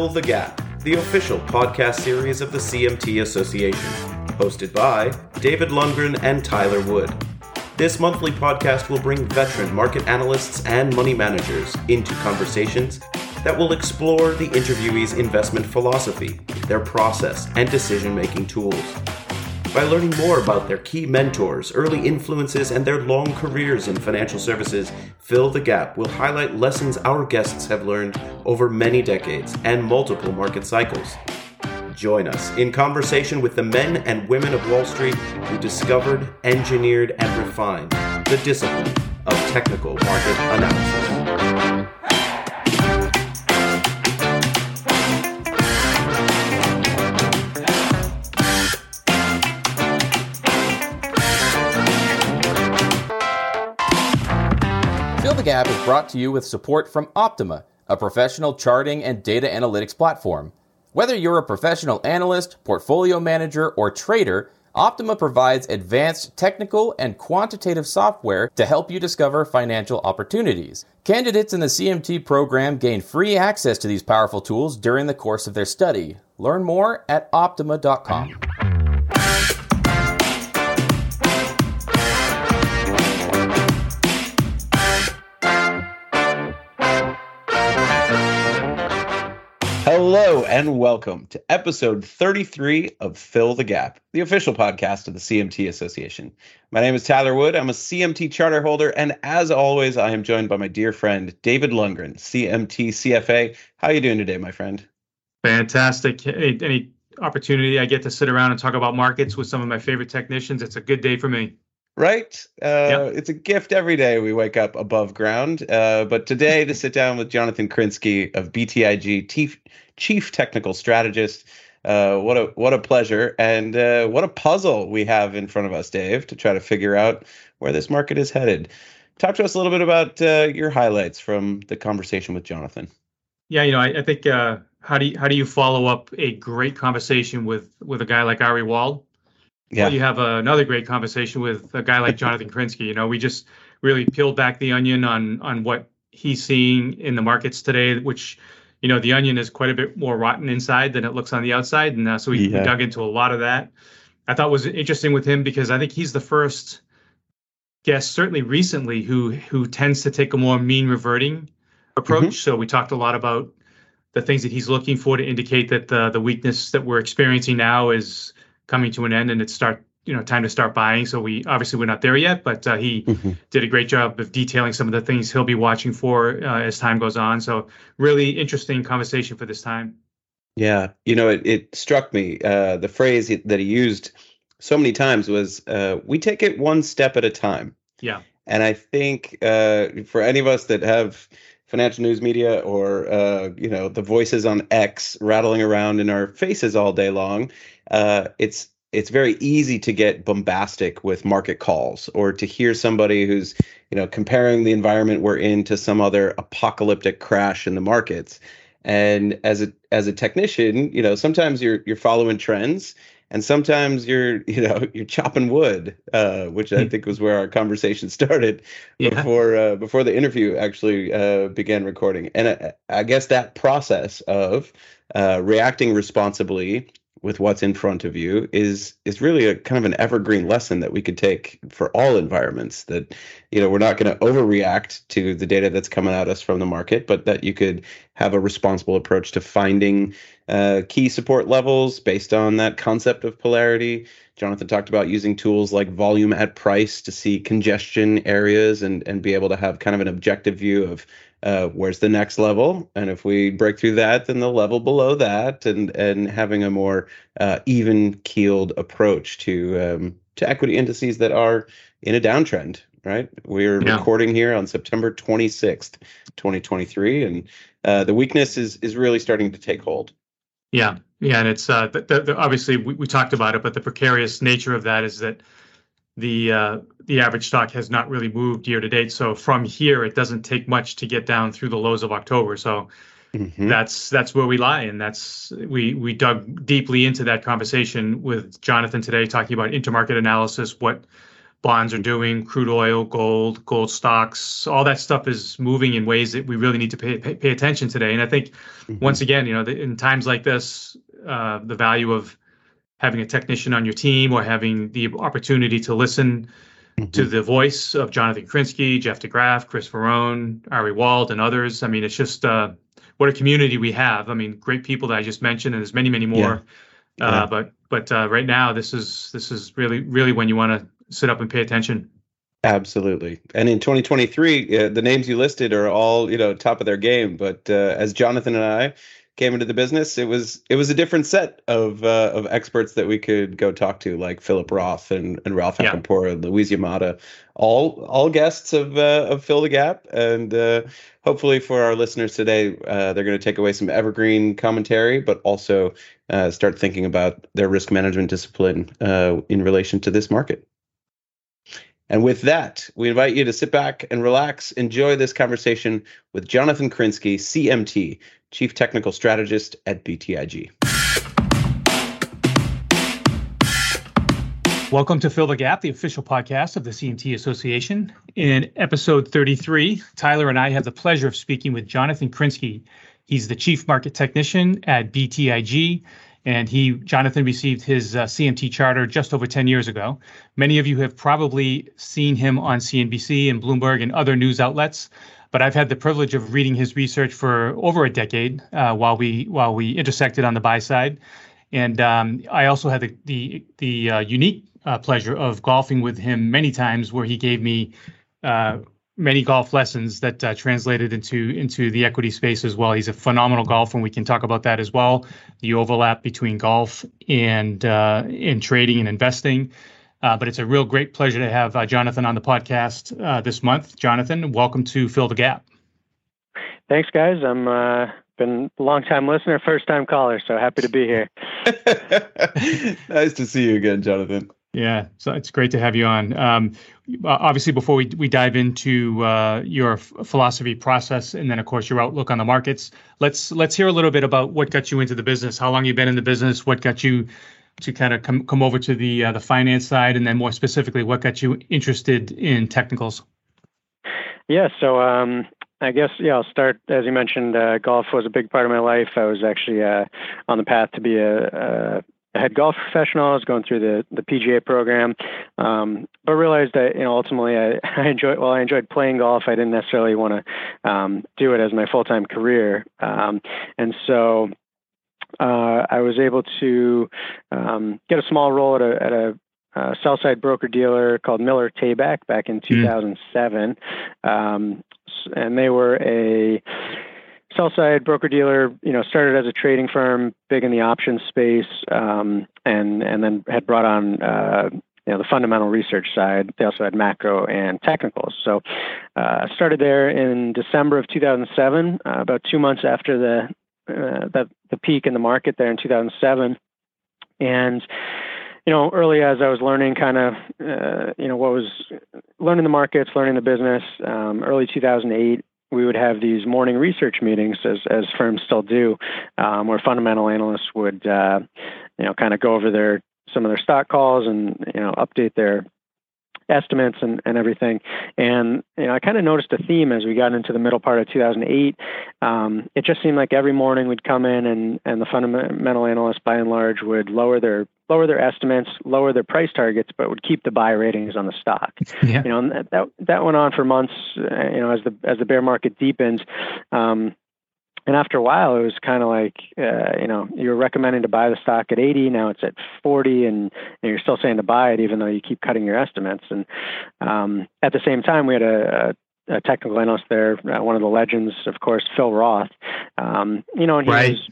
Fill the Gap, the official podcast series of the CMT Association, hosted by David Lundgren and Tyler Wood. This monthly podcast will bring veteran market analysts and money managers into conversations that will explore the interviewee's investment philosophy, their process, and decision making tools. By learning more about their key mentors, early influences, and their long careers in financial services, Fill the Gap will highlight lessons our guests have learned over many decades and multiple market cycles. Join us in conversation with the men and women of Wall Street who discovered, engineered, and refined the discipline of technical market analysis. The Gap is brought to you with support from Optuma, a professional charting and data analytics platform. Whether you're a professional analyst, portfolio manager, or trader, Optuma provides advanced technical and quantitative software to help you discover financial opportunities. Candidates in the CMT program gain free access to these powerful tools during the course of their study. Learn more at optuma.com. Hello and welcome to episode 33 of Fill the Gap, the official podcast of the CMT Association. My name is Tyler Wood. I'm a CMT charter holder, and as always, I am joined by my dear friend David Lundgren, CMT CFA. How are you doing today, my friend? Fantastic. Any, any opportunity I get to sit around and talk about markets with some of my favorite technicians, it's a good day for me right? Uh, It's a gift every day we wake up above ground. Uh, but today, to sit down with Jonathan Krinsky of BTIG, chief, technical strategist. Uh, what a what a pleasure and uh, what a puzzle we have in front of us, Dave, to try to figure out where this market is headed. Talk to us a little bit about uh, your highlights from the conversation with Jonathan. Yeah, you know, I, I think uh, how do you, how do you follow up a great conversation with with a guy like Ari Wald? yeah. well, you have another great conversation with a guy like Jonathan Krinsky. You know, we just really peeled back the onion on on what he's seeing in the markets today, which you know the onion is quite a bit more rotten inside than it looks on the outside, and uh, so we, yeah. we dug into a lot of that. I thought was interesting with him because I think he's the first guest, certainly recently, who who tends to take a more mean reverting approach. Mm-hmm. So we talked a lot about the things that he's looking for to indicate that the the weakness that we're experiencing now is coming to an end and it start you know time to start buying. So we obviously we're not there yet but uh, he mm-hmm. did a great job of detailing some of the things he'll be watching for uh, as time goes on. So really interesting conversation for this time. Yeah. You know it, it struck me uh, the phrase that he used so many times was uh, we take it one step at a time. Yeah. And i think uh, for any of us that have financial news media or uh, you know the voices on x rattling around in our faces all day long uh, it's it's very easy to get bombastic with market calls or to hear somebody who's you know comparing the environment we're in to some other apocalyptic crash in the markets and as a as a technician you know sometimes you're you're following trends and sometimes you're you know you're chopping wood uh, which i hmm. think was where our conversation started yeah. before uh, before the interview actually uh, began recording and I, I, guess that process of uh, reacting responsibly with what's in front of you is is really a kind of an evergreen lesson that we could take for all environments that you know we're not going to overreact to the data that's coming at us from the market but that you could have a responsible approach to finding uh, key support levels based on that concept of polarity. Jonathan talked about using tools like volume at price to see congestion areas and and be able to have kind of an objective view of uh, where's the next level? And if we break through that then the level below that and and having a more uh, even keeled approach to um, to equity indices that are in a downtrend right? We're yeah. recording here on september 26th 2023 and uh, the weakness is is really starting to take hold. Yeah. Yeah and it's uh the, the, obviously we, we talked about it but the precarious nature of that is that the uh, the average stock has not really moved year to date. So from here, it doesn't take much to get down through the lows of October. So mm-hmm. that's that's where we lie, and that's we we dug deeply into that conversation with Jonathan today, talking about intermarket analysis, what bonds are doing, crude oil, gold, gold stocks, all that stuff is moving in ways that we really need to pay pay, pay attention today. And I think mm-hmm. once again, you know, the, in times like this, uh, the value of having a technician on your team or having the opportunity to listen mm-hmm. to the voice of Jonathan Krinsky, Jeff DeGraff, Chris Verrone, Ari Wald, and others. I mean, it's just uh, what a community we have. I mean, great people that I just mentioned, and there's many, many more. Yeah. Uh, yeah. but but uh, right now, this is this is really really when you want to sit up and pay attention. Absolutely. And in 2023, uh, the names you listed are all, you know, top of their game. But uh, as Jonathan and I came into the business, it was it was a different set of uh, of experts that we could go talk to, like Philip Roth and, and Ralph yeah. and Louise Yamada, all all guests of uh, of Fill the Gap, and uh, hopefully for our listeners today, uh, they're going to take away some evergreen commentary, but also uh, start thinking about their risk management discipline uh, in relation to this market. And with that, we invite you to sit back and relax, enjoy this conversation with Jonathan Krinsky, CMT, Chief Technical Strategist at BTIG. Welcome to Fill the Gap, the official podcast of the CMT Association. In episode 33, Tyler and I have the pleasure of speaking with Jonathan Krinsky. He's the Chief Market Technician at BTIG, and he, Jonathan, received his uh, CMT charter just over 10 years ago. Many of you have probably seen him on CNBC and Bloomberg and other news outlets but I've had the privilege of reading his research for over a decade uh, while we while we intersected on the buy side, and um, I also had the the, the uh, unique uh, pleasure of golfing with him many times, where he gave me uh, many golf lessons that uh, translated into into the equity space as well. He's a phenomenal golfer, and we can talk about that as well. The overlap between golf and uh, in trading and investing. Uh, but it's a real great pleasure to have uh, Jonathan on the podcast uh, this month. Jonathan, welcome to Fill the Gap. Thanks, guys. I'm uh, been a long time listener, first time caller, so happy to be here. nice to see you again, Jonathan. Yeah, so it's great to have you on. Um, obviously, before we, we dive into uh, your f- philosophy process and then, of course, your outlook on the markets, let's let's hear a little bit about what got you into the business. How long you've been in the business? What got you to kind of come come over to the uh, the finance side, and then more specifically, what got you interested in technicals? Yeah, so um, I guess yeah, I'll start as you mentioned. Uh, golf was a big part of my life. I was actually uh, on the path to be a, a head golf professional. I was going through the the PGA program, um, but realized that you know ultimately I, I enjoyed well I enjoyed playing golf. I didn't necessarily want to um, do it as my full time career, um, and so uh, I was able to um, get a small role at a, at a uh, sell side broker dealer called Miller Tabak back in 2007. Mm. Um, and they were a sell side broker dealer, you know, started as a trading firm, big in the options space, um, and, and then had brought on, uh, you know, the fundamental research side. They also had macro and technicals. So, uh, started there in December of 2007, uh, about two months after the uh, the the peak in the market there in 2007, and you know, early as I was learning, kind of, uh, you know, what was learning the markets, learning the business. Um, early 2008, we would have these morning research meetings, as as firms still do, um, where fundamental analysts would, uh, you know, kind of go over their some of their stock calls and you know update their estimates and, and everything. And you know, I kind of noticed a theme as we got into the middle part of 2008. Um, it just seemed like every morning we'd come in and, and the fundamental analysts, by and large, would lower their lower their estimates, lower their price targets, but would keep the buy ratings on the stock. Yeah. You know, and that, that that went on for months. Uh, you know, as the as the bear market deepens, Um, and after a while, it was kind of like, uh, you know, you were recommending to buy the stock at 80. Now it's at 40, and, and, you're still saying to buy it, even though you keep cutting your estimates. And um, at the same time, we had a, a, a technical analyst there, uh, one of the legends, of course, Phil Roth. Um, you know, and he right. was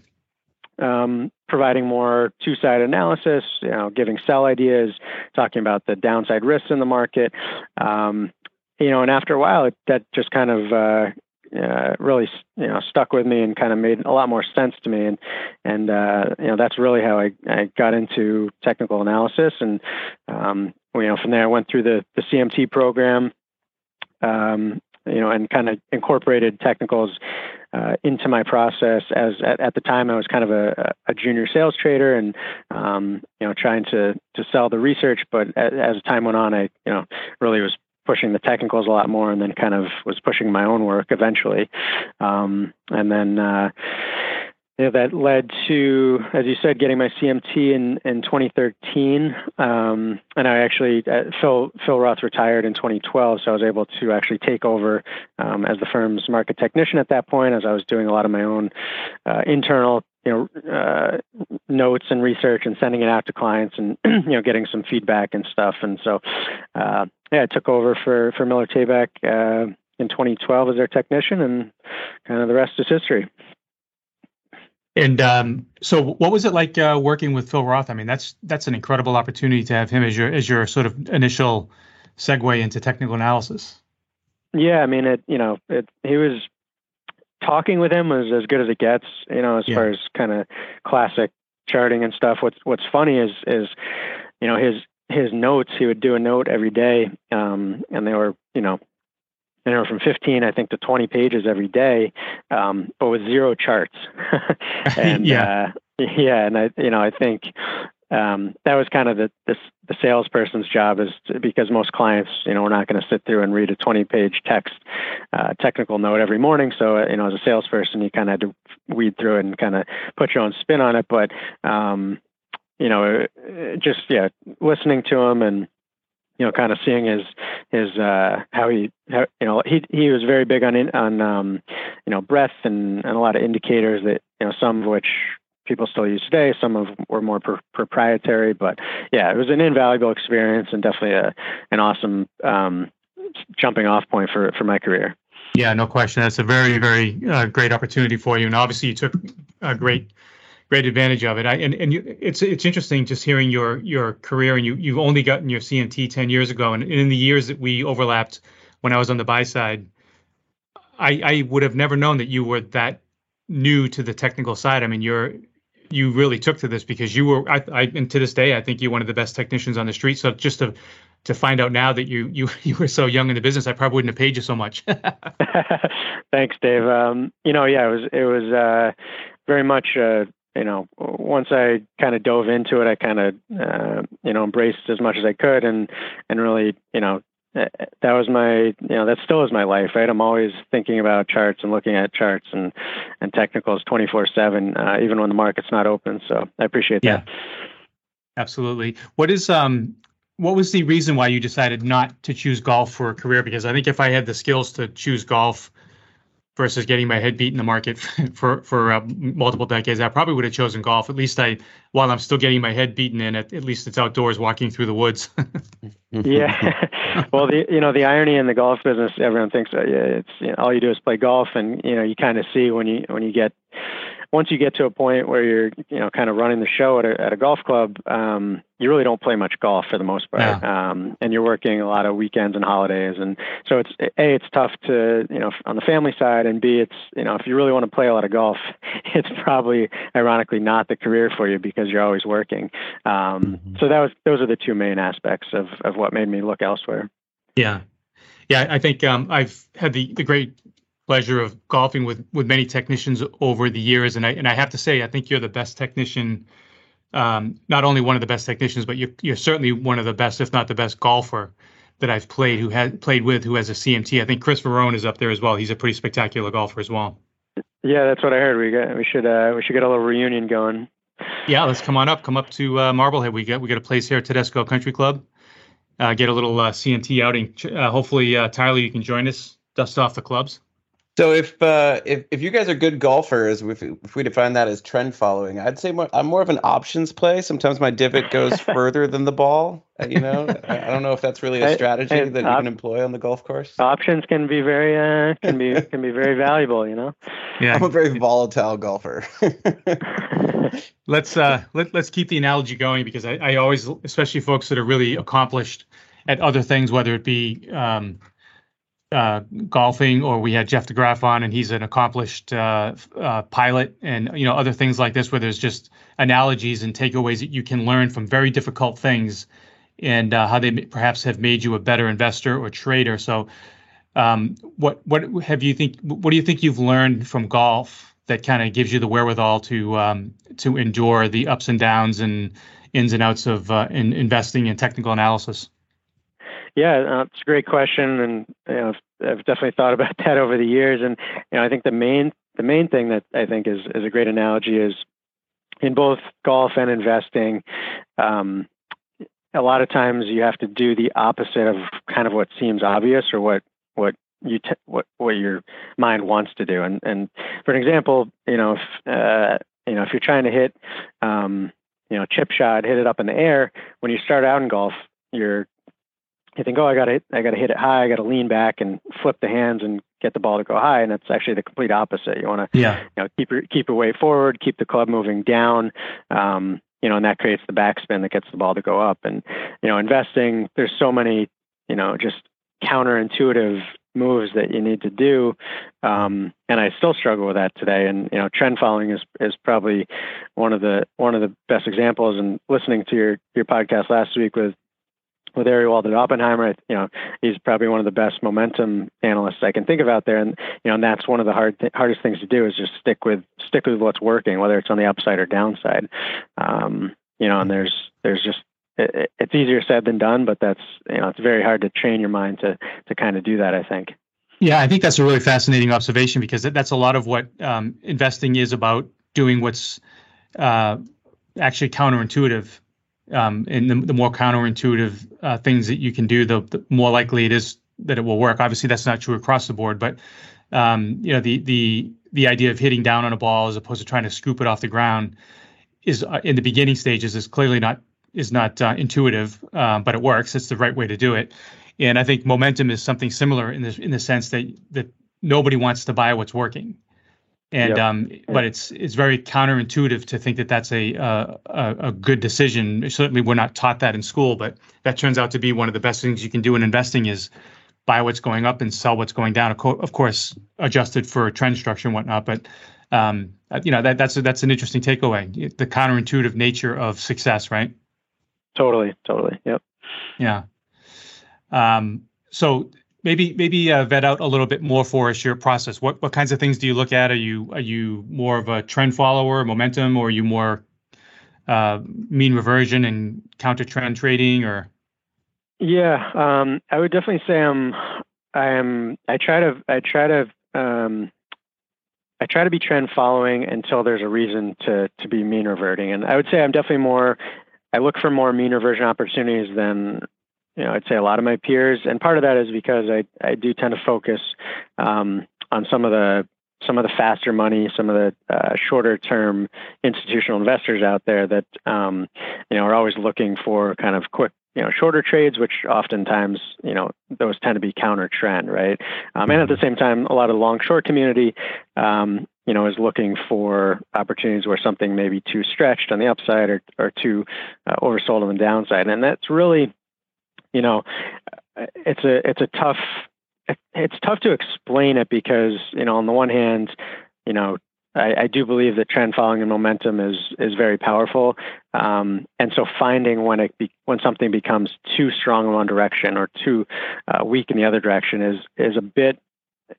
um, providing more two-sided analysis, you know, giving sell ideas, talking about the downside risks in the market. Um, you know, and after a while, it, that just kind of uh, uh, really you know stuck with me and kind of made a lot more sense to me and and uh, you know that's really how I, I got into technical analysis and um, you know from there I went through the the CMT program um, you know, and kind of incorporated technicals uh, into my process. As at, at, the time, I was kind of a, a junior sales trader, and um, you know, trying to to sell the research. But as, as time went on, I you know really was pushing the technicals a lot more, and then kind of was pushing my own work eventually. Um, and then uh, that led to, as you said, getting my CMT in, in 2013. Um, and I actually, uh, Phil, Phil Roth retired in 2012, so I was able to actually take over um, as the firm's market technician at that point, as I was doing a lot of my own uh, internal you know uh, notes and research and sending it out to clients and you know getting some feedback and stuff and so uh, yeah I took over for for Miller Tabak uh, in 2012 as their technician and kind of the rest is history. And um, so, what was it like uh, working with Phil Roth? I mean, that's that's an incredible opportunity to have him as your as your sort of initial segue into technical analysis. Yeah, I mean, it. You know, it. He was talking with him was as good as it gets. You know, as yeah. far as kind of classic charting and stuff. What's What's funny is is you know his his notes. He would do a note every day, um, and they were you know anywhere from 15, I think, to 20 pages every day, um, but with zero charts. and yeah, uh, yeah, and I, you know, I think um, that was kind of the, the, the salesperson's job is to, because most clients, you know, we're not going to sit through and read a 20 page text uh, technical note every morning. So, you know, as a salesperson, you kind of had to weed through it and kind of put your own spin on it. But, um, you know, just yeah, listening to him and you know, kind of seeing his his uh, how he how, you know he he was very big on on um, you know breadth and, and a lot of indicators that you know some of which people still use today. Some of were more pr- proprietary, but yeah, it was an invaluable experience and definitely a an awesome um, jumping off point for for my career. Yeah, no question. That's a very very uh, great opportunity for you, and obviously you took a great great advantage of it. I, and and you, it's it's interesting just hearing your your career, and you you've only gotten your CMT ten years ago, and in the years that we overlapped when I was on the buy side, I I would have never known that you were that new to the technical side. I mean, you're you really took to this because you were I, I and to this day I think you're one of the best technicians on the street. So just to to find out now that you you you were so young in the business, I probably wouldn't have paid you so much. Thanks, Dave. Um, you know, yeah, it was it was uh, very much uh, you know, once I kind of dove into it, I kind of, uh, you know, embraced as much as I could and, and really, you know, that was my, you know, that still is my life, right? I'm always thinking about charts and looking at charts and, and technicals 24 seven, uh, even when the market's not open. So I appreciate yeah. that. Absolutely. What is, um, what was the reason why you decided not to choose golf for a career? Because I think if I had the skills to choose golf, versus getting my head beat in the market for for uh, multiple decades. I probably would have chosen golf. At least I, while I'm still getting my head beaten in, at, at least it's outdoors, walking through the woods. yeah, well, the you know the irony in the golf business, everyone thinks that yeah, it's you know, all you do is play golf, and you know you kind of see when you when you get once you get to a point where you're you know kind of running the show at a, at a golf club, um, you really don't play much golf for the most part, yeah. um, and you're working a lot of weekends and holidays, and so it's a it's tough to you know on the family side, and b it's you know if you really want to play a lot of golf, it's probably ironically not the career for you because you're always working. Um, mm-hmm. So that was those are the two main aspects of of what made me look elsewhere. Yeah, yeah, I think um, I've had the, the great pleasure of golfing with with many technicians over the years, and I and I have to say, I think you're the best technician. Um, not only one of the best technicians, but you're you're certainly one of the best, if not the best golfer that I've played who has played with who has a CMT. I think Chris Verrone is up there as well. He's a pretty spectacular golfer as well. Yeah, that's what I heard. We got we should uh, we should get a little reunion going. Yeah, let's come on up. Come up to uh, Marblehead. We get we get a place here at Tedesco Country Club. Uh, get a little uh, CMT outing. Uh, hopefully, uh, Tyler, you can join us. Dust off the clubs. So if uh, if if you guys are good golfers, if, if we define that as trend following, I'd say more, I'm more of an options play. Sometimes my divot goes further than the ball. Uh, you know, I, I, don't know if that's really a strategy I, I, that op- you can employ on the golf course. Options can be very uh, can be can be very valuable. You know. Yeah, I'm a very volatile golfer. let's uh let, let's keep the analogy going because I, I always, especially folks that are really accomplished at other things, whether it be um, uh, golfing, or we had Jeff DeGraff on, and he's an accomplished uh, uh, pilot, and you know other things like this, where there's just analogies and takeaways that you can learn from very difficult things, and uh, how they perhaps have made you a better investor or trader. So, Um, what what have you think? What do you think you've learned from golf that kind of gives you the wherewithal to um, to endure the ups and downs and ins and outs of uh, in investing and technical analysis? Yeah, uh, it's a great question, and you know, I've definitely thought about that over the years. And you know, I think the main the main thing that I think is is a great analogy is in both golf and investing. Um, a lot of times you have to do the opposite of kind of what seems obvious or what what you t- what what your mind wants to do. And and for an example, you know, if uh, you know if you're trying to hit um, you know chip shot, hit it up in the air. When you start out in golf, you're you think, oh, I got to I got to hit it high. I got to lean back and flip the hands and get the ball to go high. And that's actually the complete opposite. You want to yeah. you know keep your keep your weight forward, keep the club moving down. Um, you know, and that creates the backspin that gets the ball to go up. And you know, investing, there's so many you know just counterintuitive moves that you need to do. Um, and I still struggle with that today. And you know, trend following is is probably one of the one of the best examples. And listening to your your podcast last week with with Ari Walden Oppenheimer. you know, he's probably one of the best momentum analysts I can think of out there. And you know, and that's one of the hard th- hardest things to do is just stick with stick with what's working, whether it's on the upside or downside. Um, you know, and there's there's just it, it's easier said than done, but that's you know it's very hard to train your mind to to kind of do that. I think. Yeah, I think that's a really fascinating observation because that's a lot of what um, investing is about doing what's uh, actually counterintuitive. Um, and the, the, more counterintuitive uh, things that you can do, the, the, more likely it is that it will work. Obviously, that's not true across the board, but um, you know the the the idea of hitting down on a ball as opposed to trying to scoop it off the ground is uh, in the beginning stages is clearly not is not uh, intuitive, uh, but it works. It's the right way to do it. And I think momentum is something similar in this in the sense that that nobody wants to buy what's working, and yep. um, but it's it's very counterintuitive to think that that's a, uh, a a good decision. Certainly, we're not taught that in school, but that turns out to be one of the best things you can do in investing is buy what's going up and sell what's going down. Of course, adjusted for trend structure and whatnot, but um, you know that that's a, that's an interesting takeaway. The counterintuitive nature of success, right? Totally, totally. Yep. Yeah. Um, so maybe maybe uh, vet out a little bit more for us your process. What what kinds of things do you look at? Are you are you more of a trend follower, momentum, or are you more uh, mean reversion and counter trend trading, or? Yeah, um, I would definitely say I'm. I am. I try to. I try to. Um, I try to be trend following until there's a reason to to be mean reverting, and I would say I'm definitely more I look for more mean reversion opportunities than you know I'd say a lot of my peers, and part of that is because I I do tend to focus um, on some of the some of the faster money, some of the uh, shorter term institutional investors out there that um, you know are always looking for kind of quick you know shorter trades which oftentimes you know those tend to be counter trend right um, and at the mm-hmm. same time a lot of the long short community um, you know, is looking for opportunities where something may be too stretched on the upside or, or too uh, oversold on the downside. And that's really, you know, it's a it's a tough it's tough to explain it because you know on the one hand, you know, I, I do believe that trend following and momentum is is very powerful, um, and so finding when it be, when something becomes too strong in one direction or too uh, weak in the other direction is is a bit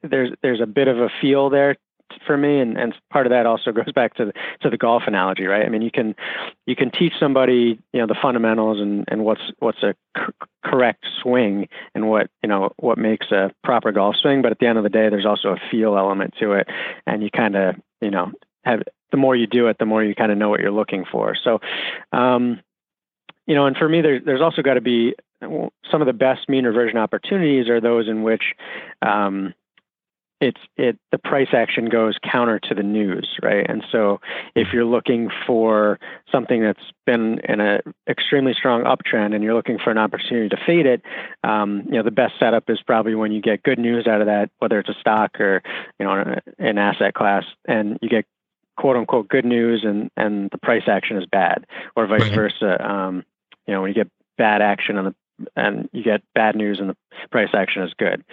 there's there's a bit of a feel there for me, and, and part of that also goes back to the, to the golf analogy, right? I mean, you can you can teach somebody you know the fundamentals and, and what's what's a c- correct swing and what you know what makes a proper golf swing, but at the end of the day, there's also a feel element to it, and you kind of you know have the more you do it, the more you kind of know what you're looking for. So, um, you know, and for me, there's there's also got to be some of the best mean reversion opportunities are those in which um, it's it the price action goes counter to the news, right? And so if you're looking for something that's been in an extremely strong uptrend and you're looking for an opportunity to fade it, um, you know the best setup is probably when you get good news out of that, whether it's a stock or you know an asset class, and you get quote unquote good news and and the price action is bad, or vice right. versa. Um, you know when you get bad action on the and you get bad news and the price action is good.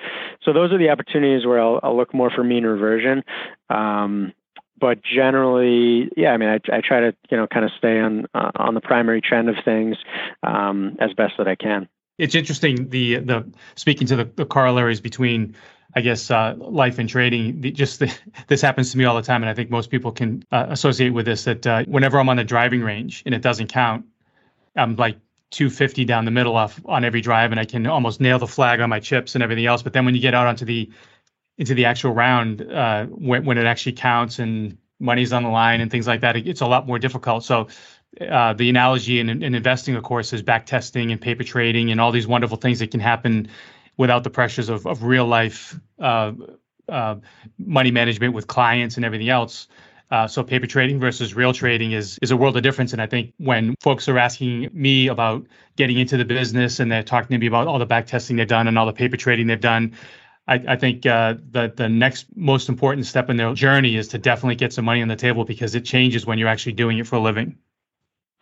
So those are the opportunities where I'll, I'll look more for mean reversion. Um, but generally, yeah, I mean, I, I try to you know kind of stay on uh, on the primary trend of things um, as best that I can. it's interesting the the speaking to the, the corollaries between I guess uh, life and trading. The, just the, this happens to me all the time, and I think most people can uh, associate with this. That uh, whenever I'm on the driving range and it doesn't count, I'm like 250 down the middle off on every drive, and I can almost nail the flag on my chips and everything else. But then when you get out onto the into the actual round, uh, when when it actually counts and money's on the line and things like that, it, it's a lot more difficult. So uh, the analogy in, in, investing, of course, is back testing and paper trading and all these wonderful things that can happen without the pressures of, of real life uh, uh, money management with clients and everything else. Uh, so paper trading versus real trading is is a world of difference. And I think when folks are asking me about getting into the business and they're talking to me about all the back testing they've done and all the paper trading they've done, I, I think uh, the the next most important step in their journey is to definitely get some money on the table because it changes when you're actually doing it for a living.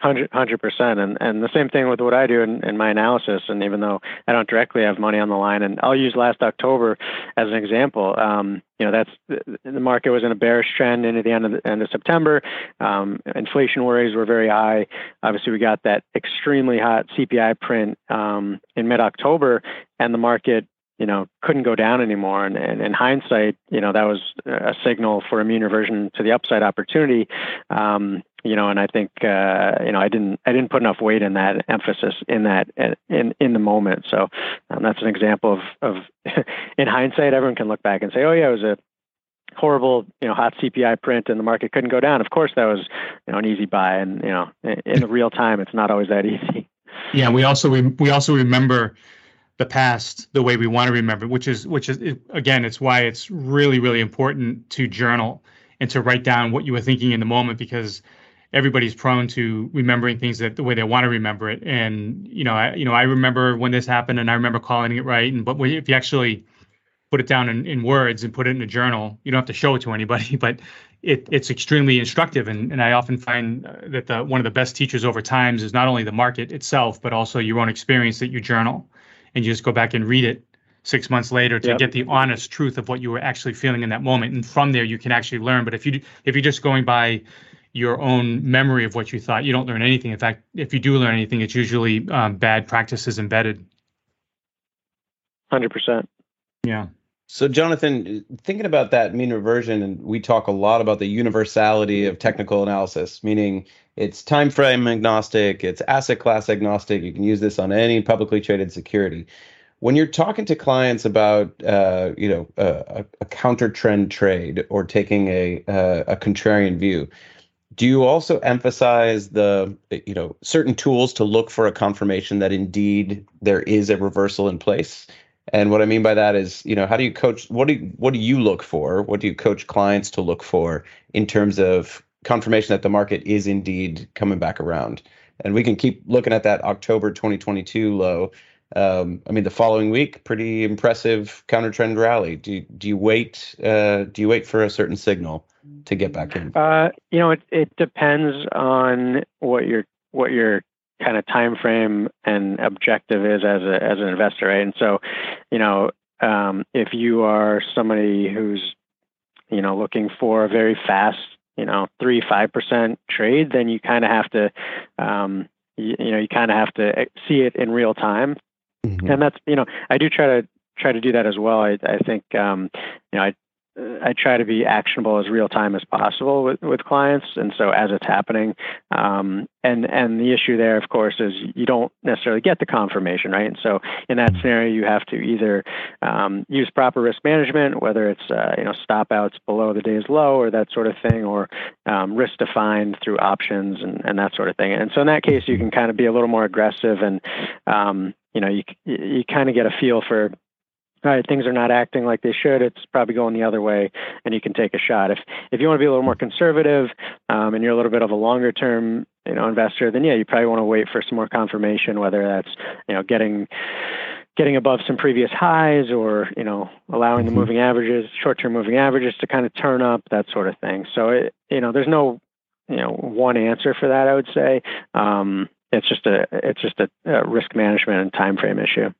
Hundred percent, and and the same thing with what I do in, in my analysis. And even though I don't directly have money on the line, and I'll use last October as an example. Um, you know, that's the market was in a bearish trend into the end of the end of September. Um, inflation worries were very high. Obviously, we got that extremely hot CPI print um, in mid October, and the market you know, couldn't go down anymore. And, and, in hindsight, you know, that was a signal for mean reversion to the upside opportunity. Um, you know, and I think uh, you know I didn't I didn't put enough weight in that emphasis in that in in the moment. So um, that's an example of of in hindsight, everyone can look back and say, oh yeah, it was a horrible, you know, hot CPI print and the market couldn't go down. Of course, that was, you know, an easy buy, and you know, in, in the real time, it's not always that easy. Yeah, we also we, we also remember the past the way we want to remember, which is which is again, it's why it's really really important to journal and to write down what you were thinking in the moment because everybody's prone to remembering things that the way they want to remember it. And you know, I you know I remember when this happened, and I remember calling it right. And but if you actually put it down in, in words and put it in a journal, you don't have to show it to anybody, but it, it's extremely instructive. And, and I often find uh, that the, one of the best teachers over times is not only the market itself, but also your own experience that you journal and you just go back and read it six months later to yep. get the honest truth of what you were actually feeling in that moment. And from there you can actually learn. But if you if you're just going by your own memory of what you thought you don't learn anything. In fact if you do learn anything it's usually um, bad practices embedded. 100% yeah. So jonathan thinking about that mean reversion and we talk a lot about the universality of technical analysis meaning it's time frame agnostic. It's asset class agnostic. You can use this on any publicly traded security. When you're talking to clients about uh, you know a, a, counter trend trade or taking a, a, a contrarian view do you also emphasize the you know certain tools to look for a confirmation that indeed there is a reversal in place? And what i mean by that is you know how do you coach what do you, what do you look for? What do you coach clients to look for in terms of confirmation that the market is indeed coming back around and we can keep looking at that october 2022 low um, I mean, the following week, pretty impressive counter trend rally. Do you, do you wait? Uh, do you wait for a certain signal to get back in? Uh, you know, it, it depends on what your what your kind of time frame and objective is as a as an investor, right? And so, you know, um, if you are somebody who's you know looking for a very fast, you know, three five percent trade, then you kind of have to um, you, you know you kind of have to eh, see it in real time Mm-hmm. And that's you know I do try to try to do that as well. I I think um, you know I I try to be actionable as real time as possible with, with clients, and so as it's happening, um, and and the issue there, of course, is you don't necessarily get the confirmation, right? And so in that scenario, you have to either um, use proper risk management, whether it's uh, you know stop outs below the day's low or that sort of thing, or um, risk defined through options and, and that sort of thing. And so in that case, you can kind of be a little more aggressive and um, you know, you you kind of get a feel for all right, things are not acting like they should. It's probably going the other way, and you can take a shot. If if you want to be a little more conservative, um, and you're a little bit of a longer term, you know, investor, then yeah, you probably want to wait for some more confirmation, whether that's you know getting getting above some previous highs or you know allowing the mm-hmm. moving averages, short term moving averages to kind of turn up, that sort of thing. So it, you know, there's no you know one answer for that. I would say. Um, it's just a it's just a, a risk management and time frame issue.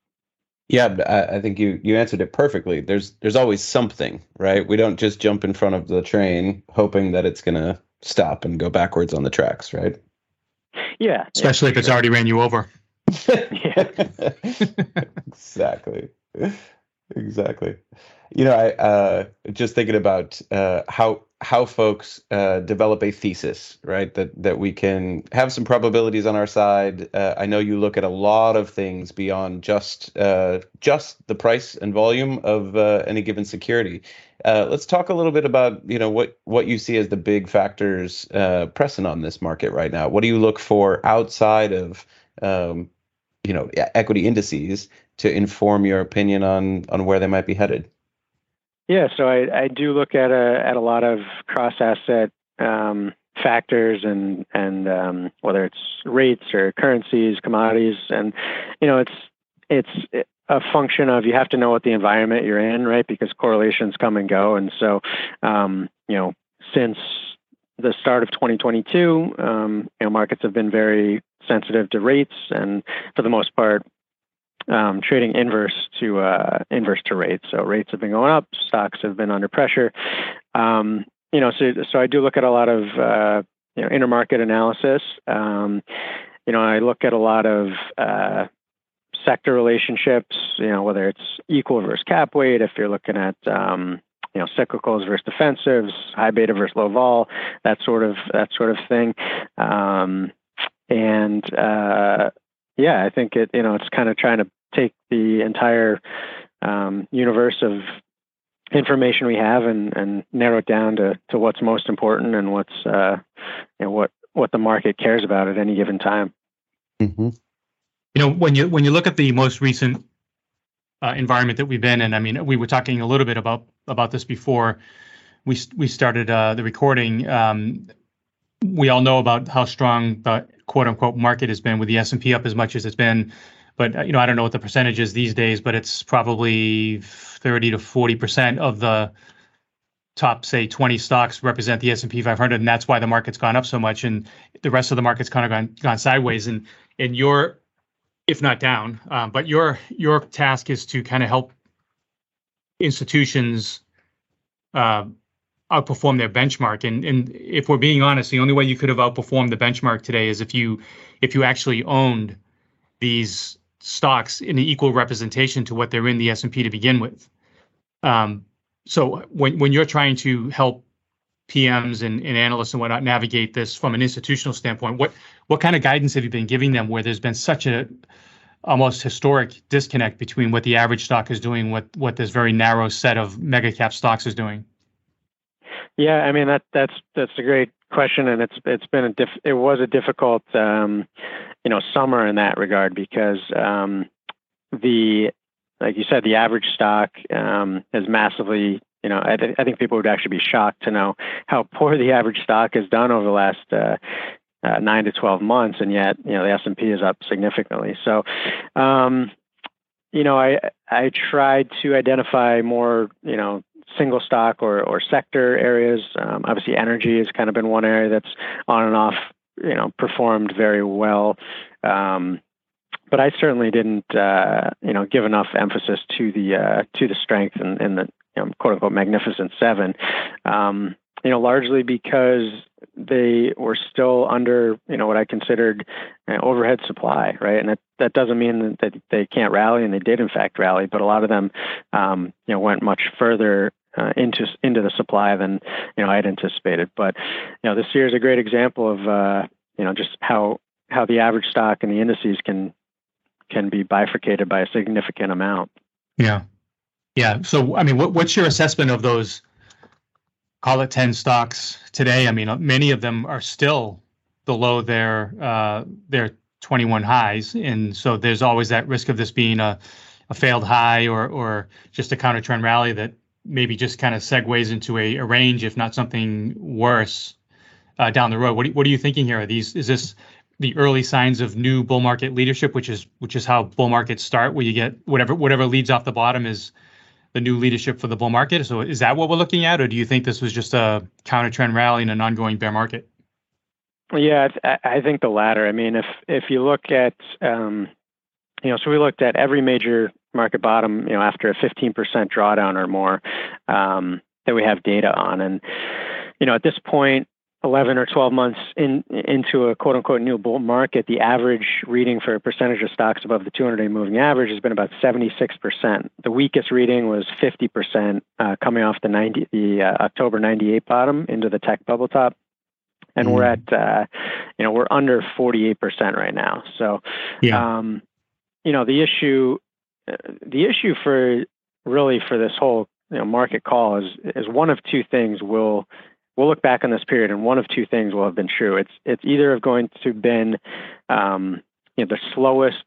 Yeah, I, I think you you answered it perfectly. There's there's always something, right? We don't just jump in front of the train hoping that it's gonna stop and go backwards on the tracks, right? Yeah, especially yeah, if it's sure. already ran you over. yeah, exactly. Exactly. You know, I uh, just thinking about uh, how how folks uh, develop a thesis, right? That that we can have some probabilities on our side. Uh, I know you look at a lot of things beyond just uh, just the price and volume of uh, any given security. let's talk a little bit about you know what what you see as the big factors pressing on this market right now. What do you look for outside of um, you know equity indices to inform your opinion on on where they might be headed? Yeah, so I, I do look at a at a lot of cross asset um, factors and and um, whether it's rates or currencies, commodities, and you know it's it's a function of you have to know what the environment you're in, right? Because correlations come and go, and so um, you know since the start of 2022, um, you know markets have been very sensitive to rates, and for the most part, um, trading inverse to uh, inverse to rates. So rates have been going up, stocks have been under pressure. Um, you know, so so I do look at a lot of uh, you know intermarket analysis. Um, you know, I look at a lot of uh, sector relationships. You know, whether it's equal versus cap weight, if you're looking at um, you know cyclicals versus defensives, high beta versus low vol, that sort of that sort of thing. Um, and uh, yeah, I think it you know it's kind of trying to take the entire um, universe of information we have and, and narrow it down to, to what's most important and what's uh, you know, what what the market cares about at any given time. Mm-hmm. You know, when you when you look at the most recent uh, environment that we've been in, I mean, we were talking a little bit about about this before we we started uh, the recording. Um, we all know about how strong the quote unquote market has been with the S&P up as much as it's been but you know I don't know what the percentage is these days but it's probably 30 to 40% of the top say 20 stocks represent the S&P 500 and that's why the market's gone up so much and the rest of the market's kind of gone gone sideways and and your if not down um, but your your task is to kind of help institutions uh, outperform their benchmark. And and if we're being honest, the only way you could have outperformed the benchmark today is if you if you actually owned these stocks in an equal representation to what they're in the S&P to begin with. Um, so when when you're trying to help PMs and, and analysts and whatnot navigate this from an institutional standpoint, what what kind of guidance have you been giving them where there's been such a almost historic disconnect between what the average stock is doing, what what this very narrow set of mega cap stocks is doing? Yeah, I mean that that's that's a great question, and it's it's been a diff, it was a difficult um, you know summer in that regard because um, the like you said the average stock um, massively you know I, th- I think people would actually be shocked to know how poor the average stock has done over the last uh, uh, nine to twelve months, and yet you know the S and P is up significantly. So. Um, you know, I I tried to identify more, you know, single stock or, or sector areas. Um, obviously, energy has kind of been one area that's on and off, you know, performed very well. Um, but I certainly didn't, uh, you know, give enough emphasis to the uh, to the strength and, and the you know, quote unquote magnificent seven. Um, you know, largely because they were still under, you know, what I considered uh, overhead supply, right? And that, that doesn't mean that they can't rally, and they did in fact rally, but a lot of them, um, you know, went much further uh, into into the supply than you know I had anticipated. But you know, this year is a great example of uh, you know just how how the average stock and the indices can can be bifurcated by a significant amount. Yeah, yeah. So I mean, what, what's your assessment of those? Call it ten stocks today. I mean, many of them are still below their uh, their 21 highs, and so there's always that risk of this being a a failed high or or just a counter trend rally that maybe just kind of segues into a, a range, if not something worse, uh, down the road. What, what are you thinking here? Are these is this the early signs of new bull market leadership, which is which is how bull markets start, where you get whatever whatever leads off the bottom is the new leadership for the bull market. So is that what we're looking at, or do you think this was just a counter trend rally in an ongoing bear market? Yeah, I think the latter. I mean, if if you look at um, you know, so we looked at every major market bottom, you know, after a 15% drawdown or more um, that we have data on. And, you know, at this point, 11 or 12 months in, into a quote unquote new bull market, the average reading for a percentage of stocks above the 200 day moving average has been about 76%. The weakest reading was 50% uh, coming off the 90, the uh, October 98 bottom into the tech bubble top. And we're at, uh, you know, we're under 48% right now. So, yeah. um, you know, the issue, the issue for really for this whole you know, market call is, is one of two things will we'll look back on this period and one of two things will have been true. It's it's either of going to been um, you know the slowest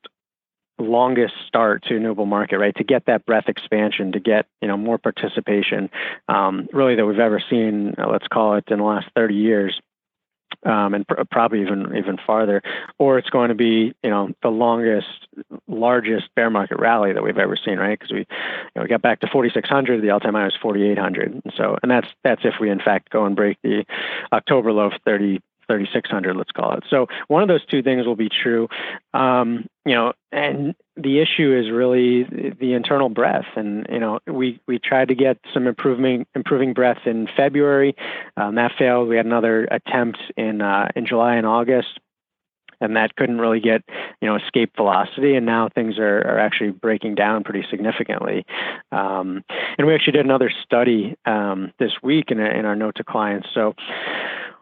longest start to a new market, right? To get that breadth expansion, to get you know more participation, um, really that we've ever seen. Uh, let's call it in the last 30 years um, and pr- probably even even farther, or it's going to be you know the longest, largest bear market rally that we've ever seen, right? Because we you know, we got back to 4,600, the all-time high was 4,800, and so and that's that's if we in fact go and break the October low of 30 3600 let's call it. So one of those two things will be true. Um, you know and the issue is really the internal breadth. And you know we we tried to get some improving improving breadth in february. Um, that failed. We had another attempt in uh, in july and august and that couldn't really get you know escape velocity. And now things are, are actually breaking down pretty significantly. Um, and we actually did another study um, this week in, in our note to clients. So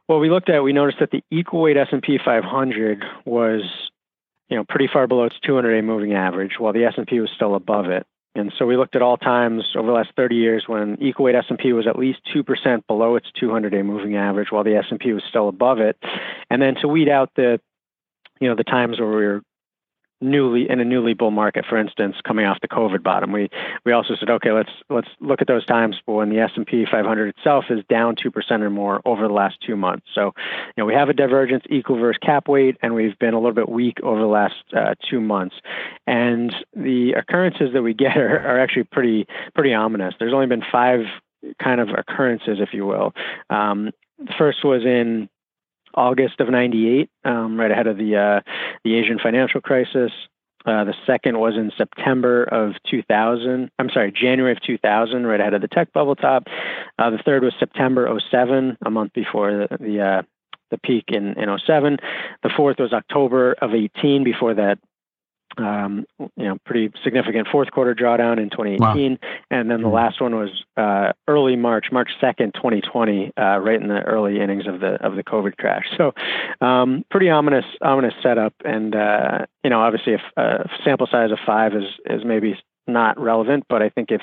well, we looked at, we noticed that the equal weight S&P 500 was, you know, pretty far below its 200-day moving average, while the S&P was still above it. And so we looked at all times over the last 30 years when equal weight S&P was at least 2% below its 200-day moving average, while the S&P was still above it. And then to weed out the, you know, the times where we were newly in a newly bull market, for instance, coming off the COVID bottom. We we also said, okay, let's let's look at those times when the S and P 500 itself is down two percent or more over the last two months. So, you know, we have a divergence equal versus cap weight, and we've been a little bit weak over the last uh, two months. And the occurrences that we get are, are actually pretty pretty ominous. There's only been five kind of occurrences, if you will. Um, the first was in August of '98, um, right ahead of the uh, the Asian financial crisis. Uh, the second was in September of 2000. I'm sorry, January of 2000, right ahead of the tech bubble top. Uh, the third was September 07, a month before the the, uh, the peak in, in 07. The fourth was October of 18, before that um, you know, pretty significant fourth quarter drawdown in 2018, wow. and then the mm-hmm. last one was uh, early March, March 2nd, 2020, uh, right in the early innings of the of the COVID crash. So, um, pretty ominous ominous setup, and uh, you know, obviously, if a sample size of five is is maybe not relevant, but I think if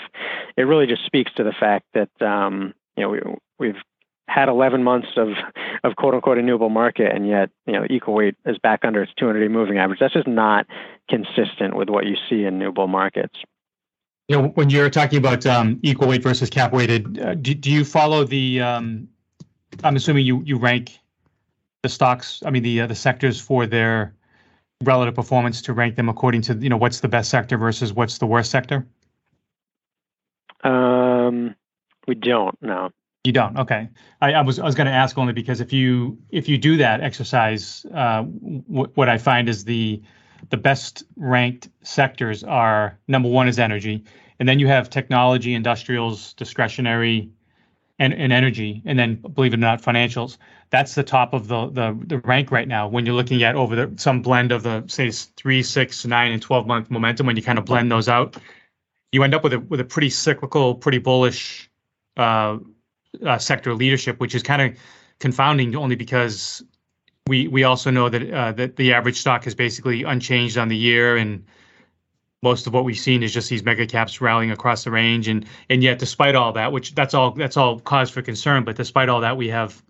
it really just speaks to the fact that um, you know we, we've had 11 months of, of quote unquote new market, and yet you know equal weight is back under its 200 day moving average. That's just not consistent with what you see in renewable markets. You know, when you're talking about um, equal weight versus cap weighted, uh, do, do you follow the? Um, I'm assuming you you rank the stocks. I mean the uh, the sectors for their relative performance to rank them according to you know what's the best sector versus what's the worst sector. Um, we don't. No. You don't. Okay. I, I was I was going to ask only because if you if you do that exercise, uh, w- what I find is the the best ranked sectors are number one is energy, and then you have technology, industrials, discretionary, and, and energy, and then believe it or not, financials. That's the top of the the, the rank right now. When you're looking at over the some blend of the say three, six, nine, and twelve month momentum, when you kind of blend those out, you end up with a with a pretty cyclical, pretty bullish. Uh, uh, sector leadership, which is kind of confounding only because we we also know that uh, that the average stock is basically unchanged on the year, and most of what we've seen is just these mega caps rallying across the range, and and yet despite all that, which that's all that's all cause for concern, but despite all that, we have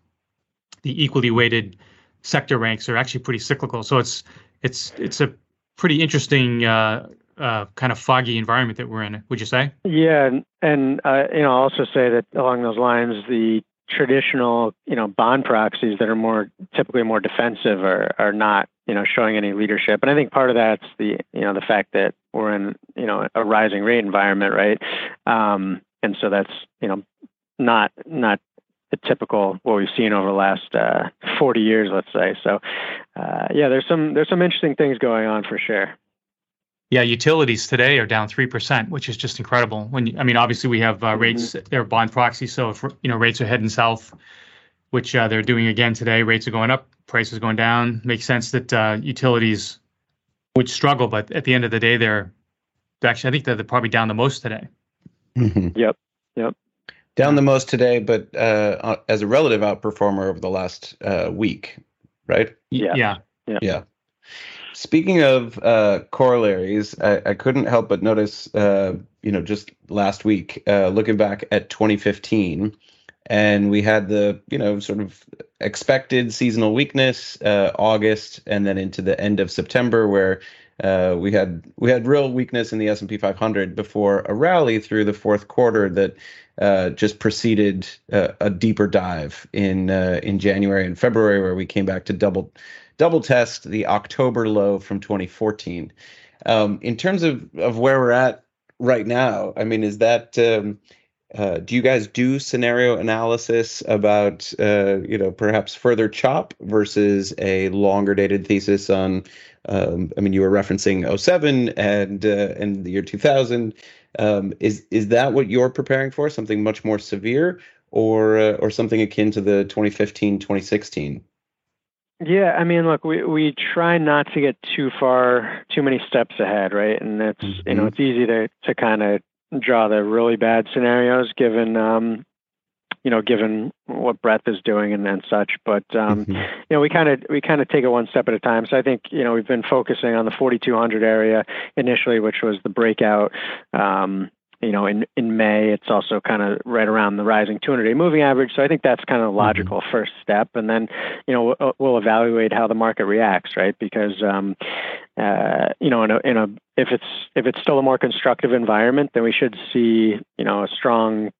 the equally weighted sector ranks are actually pretty cyclical. So it's it's it's a pretty interesting uh, uh, kind of foggy environment that we're in. Would you say? Yeah, and, and uh, you know, I'll also say that along those lines, the traditional you know bond proxies that are more typically more defensive are are not you know showing any leadership and i think part of that's the you know the fact that we're in you know a rising rate environment right um, and so that's you know not not the typical what we've seen over the last uh, 40 years let's say so uh, yeah there's some there's some interesting things going on for sure yeah, utilities today are down three percent, which is just incredible. When I mean, obviously we have uh, mm-hmm. rates; they're bond proxy, so if you know rates are heading south, which uh, they're doing again today. Rates are going up, prices going down. Makes sense that uh, utilities would struggle, but at the end of the day, they're actually I think they're probably down the most today. Mm-hmm. Yep. Yep. Down the most today, but uh, as a relative outperformer over the last uh, week, right? Yeah. Yeah. Yeah. yeah. Speaking of uh, corollaries, I, I, couldn't help but notice, uh, you know, just last week, uh, looking back at 2015, and we had the, you know, sort of expected seasonal weakness, uh, August, and then into the end of September, where uh, we had we had real weakness in the S&P 500 before a rally through the fourth quarter that uh, just preceded a deeper dive in in January and February, where we came back to double double test the October low from 2014. Um, in terms of, of where we're at right now, I mean, is that um, uh, do you guys do scenario analysis about uh, you know perhaps further chop versus a longer dated thesis on? Um, I mean, you were referencing 07 and uh, and the year 2000. Um, is is that what you're preparing for? Something much more severe, or uh, or something akin to the 2015 2016? Yeah, I mean, look, we we try not to get too far, too many steps ahead, right? And it's mm-hmm. you know mm-hmm. it's easy to to kind of draw the really bad scenarios given um, you know given what breadth is doing and, and such. But um, mm-hmm. you know we kind of we kind of take it one step at a time. So I think you know we've been focusing on the 4200 area initially, which was the breakout. Um, you know, in, in May, it's also kind of right around the rising 200 day moving average. So I think that's kind of a logical mm-hmm. first step. And then, you know, we'll, we'll, evaluate how the market reacts, right? Because, um, uh, you know, in a, in a, if it's, if it's still a more constructive environment, then we should see, you know, a strong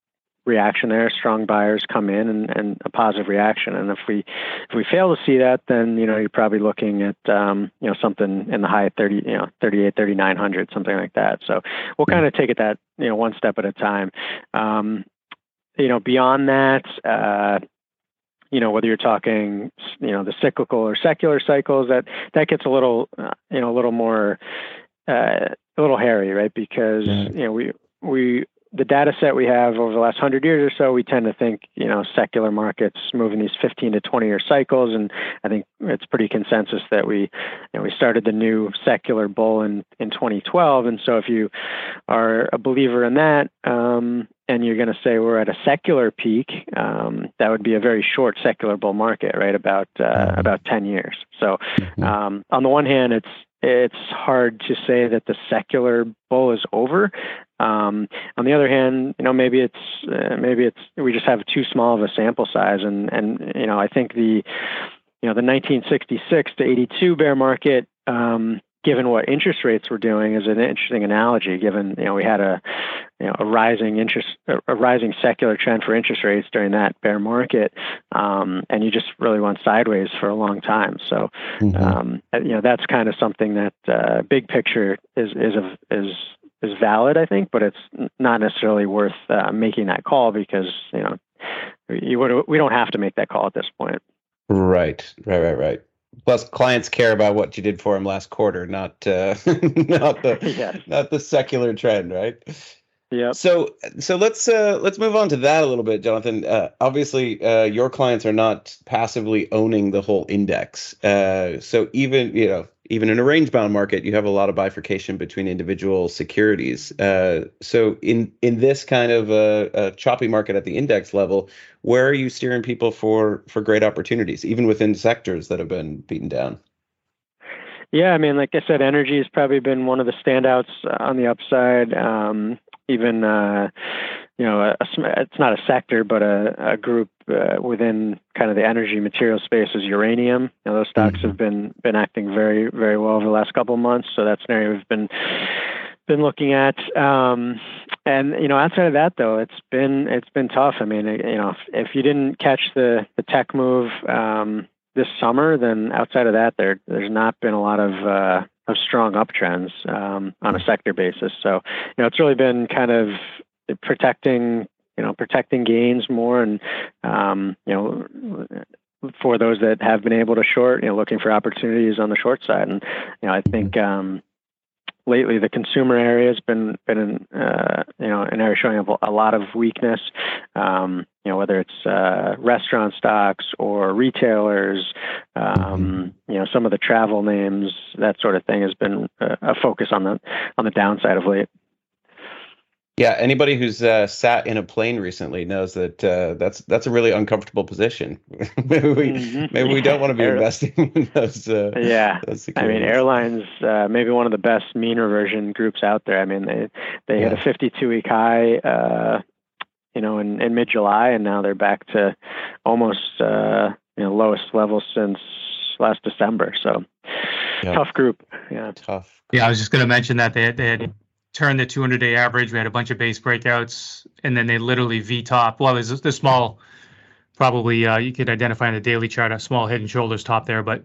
reaction there, strong buyers come in and, and a positive reaction. And if we if we fail to see that, then you know you're probably looking at um, you know something in the high 30, you know 38, 3900, something like that. So we'll kind of take it that you know one step at a time. Um, you know beyond that. Uh, you know whether you're talking you know the cyclical or secular cycles that that gets a little uh, you know a little more uh, a little hairy right because yeah. you know we we the data set we have over the last 100 years or so, we tend to think, you know, secular markets move in these 15 to 20 year cycles. And I think it's pretty consensus that we, you know, we started the new secular bull in, in 2012. And so if you are a believer in that, um, and you're going to say we're at a secular peak, um, that would be a very short secular bull market, right? About uh, mm-hmm. about 10 years. So, mm-hmm. um, on the one hand, it's it's hard to say that the secular bull is over. Um, on the other hand, you know, maybe it's uh, maybe it's we just have too small of a sample size, and and you know, I think the you know the 1966 to 82 bear market. Um, given what interest rates were doing is an interesting analogy given you know we had a you know a rising interest a rising secular trend for interest rates during that bear market um, and you just really went sideways for a long time so mm-hmm. um, you know that's kind of something that uh, big picture is is a, is is valid I think but it's not necessarily worth uh, making that call because you know you would we don't have to make that call at this point right right right right Plus, clients care about what you did for them last quarter, not uh, not the yes. not the secular trend, right? Yeah. So so let's uh, let's move on to that a little bit, Jonathan. Uh, obviously, uh, your clients are not passively owning the whole index. Uh, so even you know even in a range bound market, you have a lot of bifurcation between individual securities. Uh, so in in this kind of a, a, choppy market at the index level, where are you steering people for for great opportunities, even within sectors that have been beaten down? Yeah, I mean, like I said, energy has probably been one of the standouts on the upside. Um, even uh, you know, a, a, it's not a sector, but a, a group uh, within kind of the energy material space is uranium. You know, those stocks mm-hmm. have been been acting very very well over the last couple of months. So that's an area we've been been looking at. Um, and you know, outside of that, though, it's been it's been tough. I mean, you know, if, if you didn't catch the the tech move um, this summer, then outside of that, there there's not been a lot of uh, of strong uptrends um, on a sector basis. So, you know, it's really been kind of protecting, you know, protecting gains more, and um, you know, for those that have been able to short, you know, looking for opportunities on the short side. And you know, I think. Um, lately the consumer area has been been uh, you know an area showing a lot of weakness. Um, you know whether it's uh, restaurant stocks or retailers, um, mm-hmm. you know some of the travel names, that sort of thing has been a, a focus on the on the downside of late. Yeah, anybody who's uh, sat in a plane recently knows that uh, that's that's a really uncomfortable position. maybe we mm-hmm. maybe we don't want to be investing in those. Uh, yeah, those I mean, airlines uh, maybe one of the best mean reversion groups out there. I mean, they they yeah. hit a 52 week high, uh, you know, in, in mid July, and now they're back to almost uh, you know lowest level since last December. So yep. tough group. Yeah, tough. Yeah, I was just going to mention that they they had turned the 200 day average. We had a bunch of base breakouts, and then they literally V top. Well, there's the small, probably uh, you could identify in the daily chart a small head and shoulders top there, but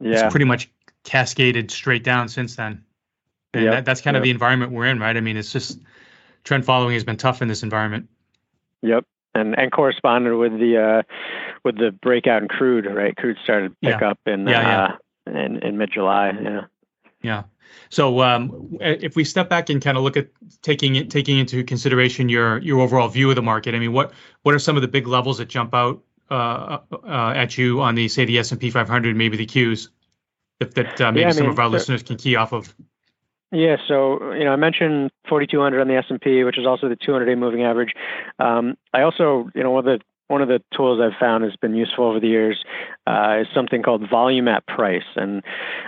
yeah. it's pretty much cascaded straight down since then. And yep. that, that's kind yep. of the environment we're in, right? I mean, it's just trend following has been tough in this environment. Yep. And and corresponded with the uh, with the breakout in crude, right? Crude started to pick yeah. up in yeah, uh, in in mid July. Yeah. Yeah. So um, if we step back and kind of look at taking it, taking into consideration your your overall view of the market, I mean, what what are some of the big levels that jump out uh, uh, at you on the say the S and P 500, maybe the Qs, that that uh, maybe yeah, some mean, of our so, listeners can key off of. Yeah, so you know, I mentioned 4,200 on the S and P, which is also the 200-day moving average. Um, I also, you know, one of the one of the tools I've found has been useful over the years uh, is something called volume at price, and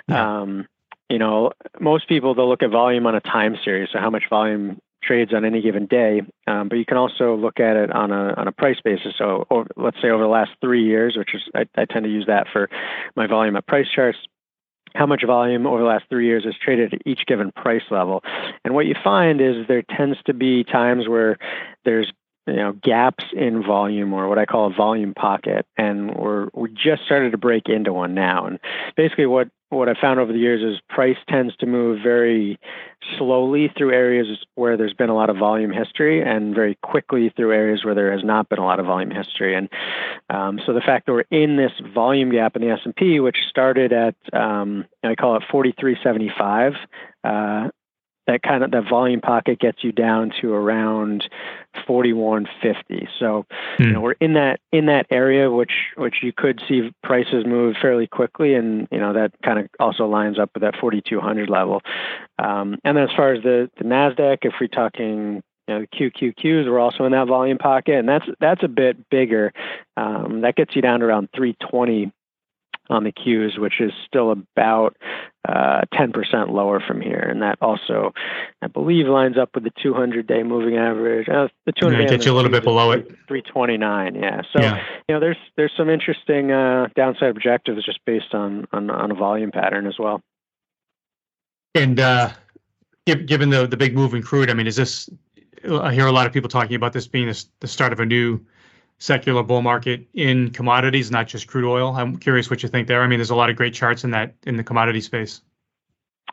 um, you know, most people they'll look at volume on a time series, so how much volume trades on any given day. Um, but you can also look at it on a on a price basis. So over, let's say over the last three years, which is I, I tend to use that for my volume at price charts. How much volume over the last three years is traded at each given price level? And what you find is there tends to be times where there's you know gaps in volume or what I call a volume pocket, and we're we just started to break into one now. And basically, what what I found over the years is price tends to move very slowly through areas where there's been a lot of volume history, and very quickly through areas where there has not been a lot of volume history. And um, so the fact that we're in this volume gap in the S and P, which started at um, I call it 43.75. Uh, that kind of that volume pocket gets you down to around 4150 so mm. you know hmm. we're in that in that area which which you could see prices move fairly quickly and you know that kind of also lines up with that 4200 level um, and then as far as the the nasdaq if we're talking you know, the QQQs we're also in that volume pocket, and that's that's a bit bigger. Um, that gets you down to around 320 on the Qs, which is still about uh, 10% lower from here. And that also, I believe, lines up with the 200 day moving average. Uh, the 200 yeah, get you a little bit below it. 329, yeah. So, yeah. you know, there's there's some interesting uh, downside objectives just based on, on, on a volume pattern as well. And uh, given the the big move in crude, I mean, is this? I hear a lot of people talking about this being the start of a new secular bull market in commodities, not just crude oil. I'm curious what you think there. I mean, there's a lot of great charts in that in the commodity space.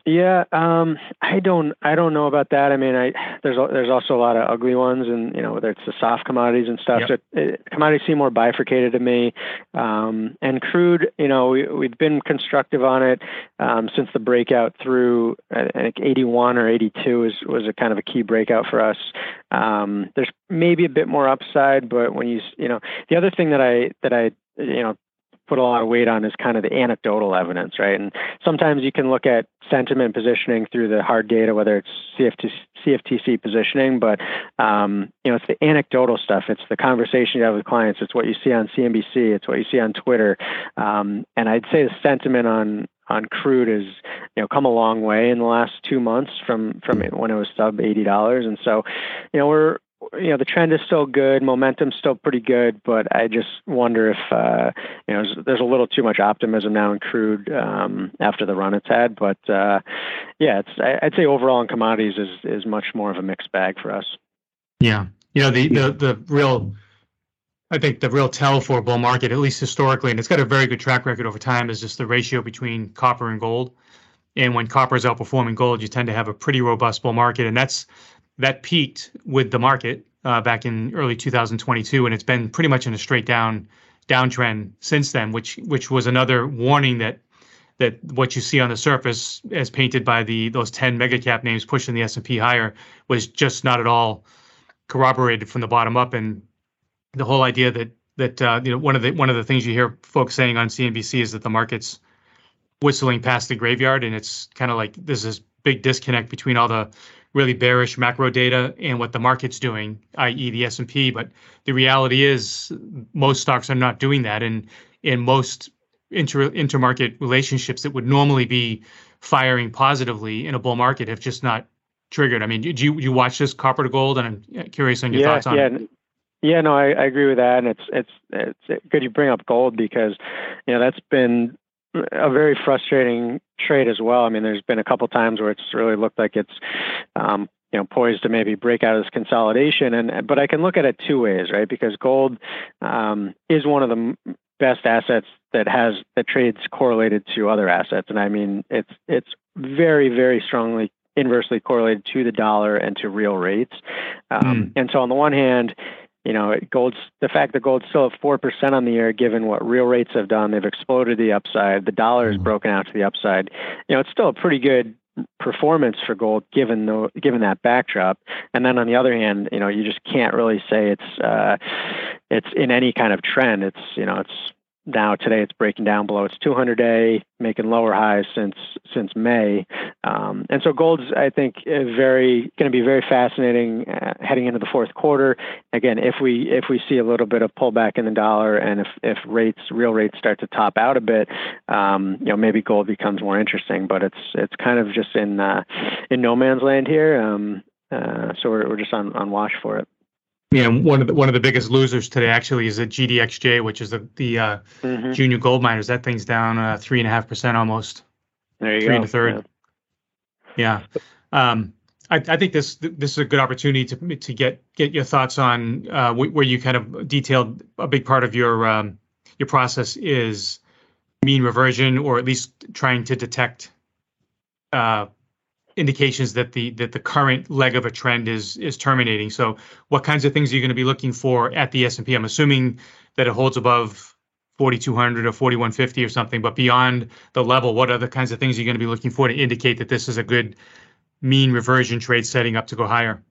Yeah, um, I don't, I don't know about that. I mean, I there's there's also a lot of ugly ones, and you know whether it's the soft commodities and stuff. Yep. So it, commodities seem more bifurcated to me. Um, and crude, you know, we, we've been constructive on it um, since the breakout through I think 81 or 82 is was a kind of a key breakout for us. Um, there's maybe a bit more upside, but when you, you know, the other thing that I that I you know put a lot of weight on is kind of the anecdotal evidence, right? And sometimes you can look at sentiment positioning through the hard data, whether it's CFT, CFTC positioning, but um, you know, it's the anecdotal stuff. It's the conversation you have with clients. It's what you see on CNBC. It's what you see on Twitter. Um, and I'd say the sentiment on on crude has you know come a long way in the last two months from from when it was sub eighty dollars, and so you know we're you know the trend is still good, momentum's still pretty good, but I just wonder if uh, you know there's a little too much optimism now in crude um, after the run it's had. But uh, yeah, it's I'd say overall in commodities is is much more of a mixed bag for us. Yeah, you know the the the real. I think the real tell for a bull market, at least historically, and it's got a very good track record over time, is just the ratio between copper and gold. And when copper is outperforming gold, you tend to have a pretty robust bull market, and that's that peaked with the market uh, back in early 2022, and it's been pretty much in a straight down downtrend since then, which which was another warning that that what you see on the surface, as painted by the those ten mega cap names pushing the S and P higher, was just not at all corroborated from the bottom up. And the whole idea that that uh, you know one of the one of the things you hear folks saying on CNBC is that the market's whistling past the graveyard, and it's kind of like there's this big disconnect between all the really bearish macro data and what the market's doing, i.e., the S and P. But the reality is, most stocks are not doing that, and in most inter intermarket relationships that would normally be firing positively in a bull market have just not triggered. I mean, do you you watch this copper to gold? And I'm curious on your yeah, thoughts on yeah. it. Yeah, no, I, I agree with that, and it's it's it's good you bring up gold because you know that's been a very frustrating trade as well. I mean, there's been a couple times where it's really looked like it's um, you know poised to maybe break out of this consolidation, and but I can look at it two ways, right? Because gold um, is one of the best assets that has that trades correlated to other assets, and I mean it's it's very very strongly inversely correlated to the dollar and to real rates. Um, mm. And so on the one hand, you know, gold's the fact that gold's still at four percent on the year, given what real rates have done, they've exploded the upside. The dollar has mm. broken out to the upside. You know, it's still a pretty good performance for gold given the given that backdrop. And then on the other hand, you know, you just can't really say it's uh, it's in any kind of trend. It's you know, it's now today it's breaking down below its 200 day, making lower highs since since May, um, and so gold's I think very going to be very fascinating uh, heading into the fourth quarter. Again, if we if we see a little bit of pullback in the dollar and if if rates real rates start to top out a bit, um, you know maybe gold becomes more interesting. But it's it's kind of just in uh, in no man's land here. Um, uh, so we're, we're just on on watch for it. Yeah, one of the one of the biggest losers today actually is the GDXJ, which is the the uh, mm-hmm. junior gold miners. That thing's down uh, three and a half percent almost. There you three go. and a third. Yeah, yeah. Um, I, I, think this this is a good opportunity to to get get your thoughts on uh, where you kind of detailed a big part of your um, your process is mean reversion, or at least trying to detect uh, indications that the that the current leg of a trend is is terminating. So, what kinds of things are you going to be looking for at the S and P? I'm assuming that it holds above 4200 or 4150 or something, but beyond the level, what other kinds of things are you going to be looking for to indicate that this is a good mean reversion trade setting up to go higher?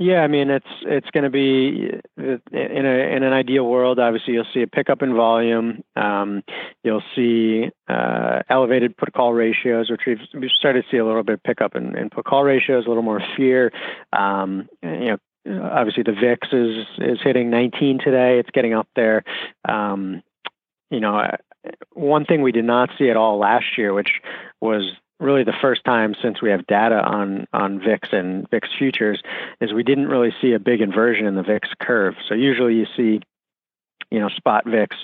Yeah, I mean it's it's going to be in a in an ideal world. Obviously, you'll see a pickup in volume. Um, you'll see uh, elevated put call ratios, which we've, started to see a little bit of pickup in, in put call ratios, a little more fear. Um, you know, obviously the VIX is is hitting 19 today. It's getting up there. Um, you know, one thing we did not see at all last year, which was really the first time since we have data on on VIX and VIX futures is we didn't really see a big inversion in the VIX curve. So usually you see, you know, spot VIX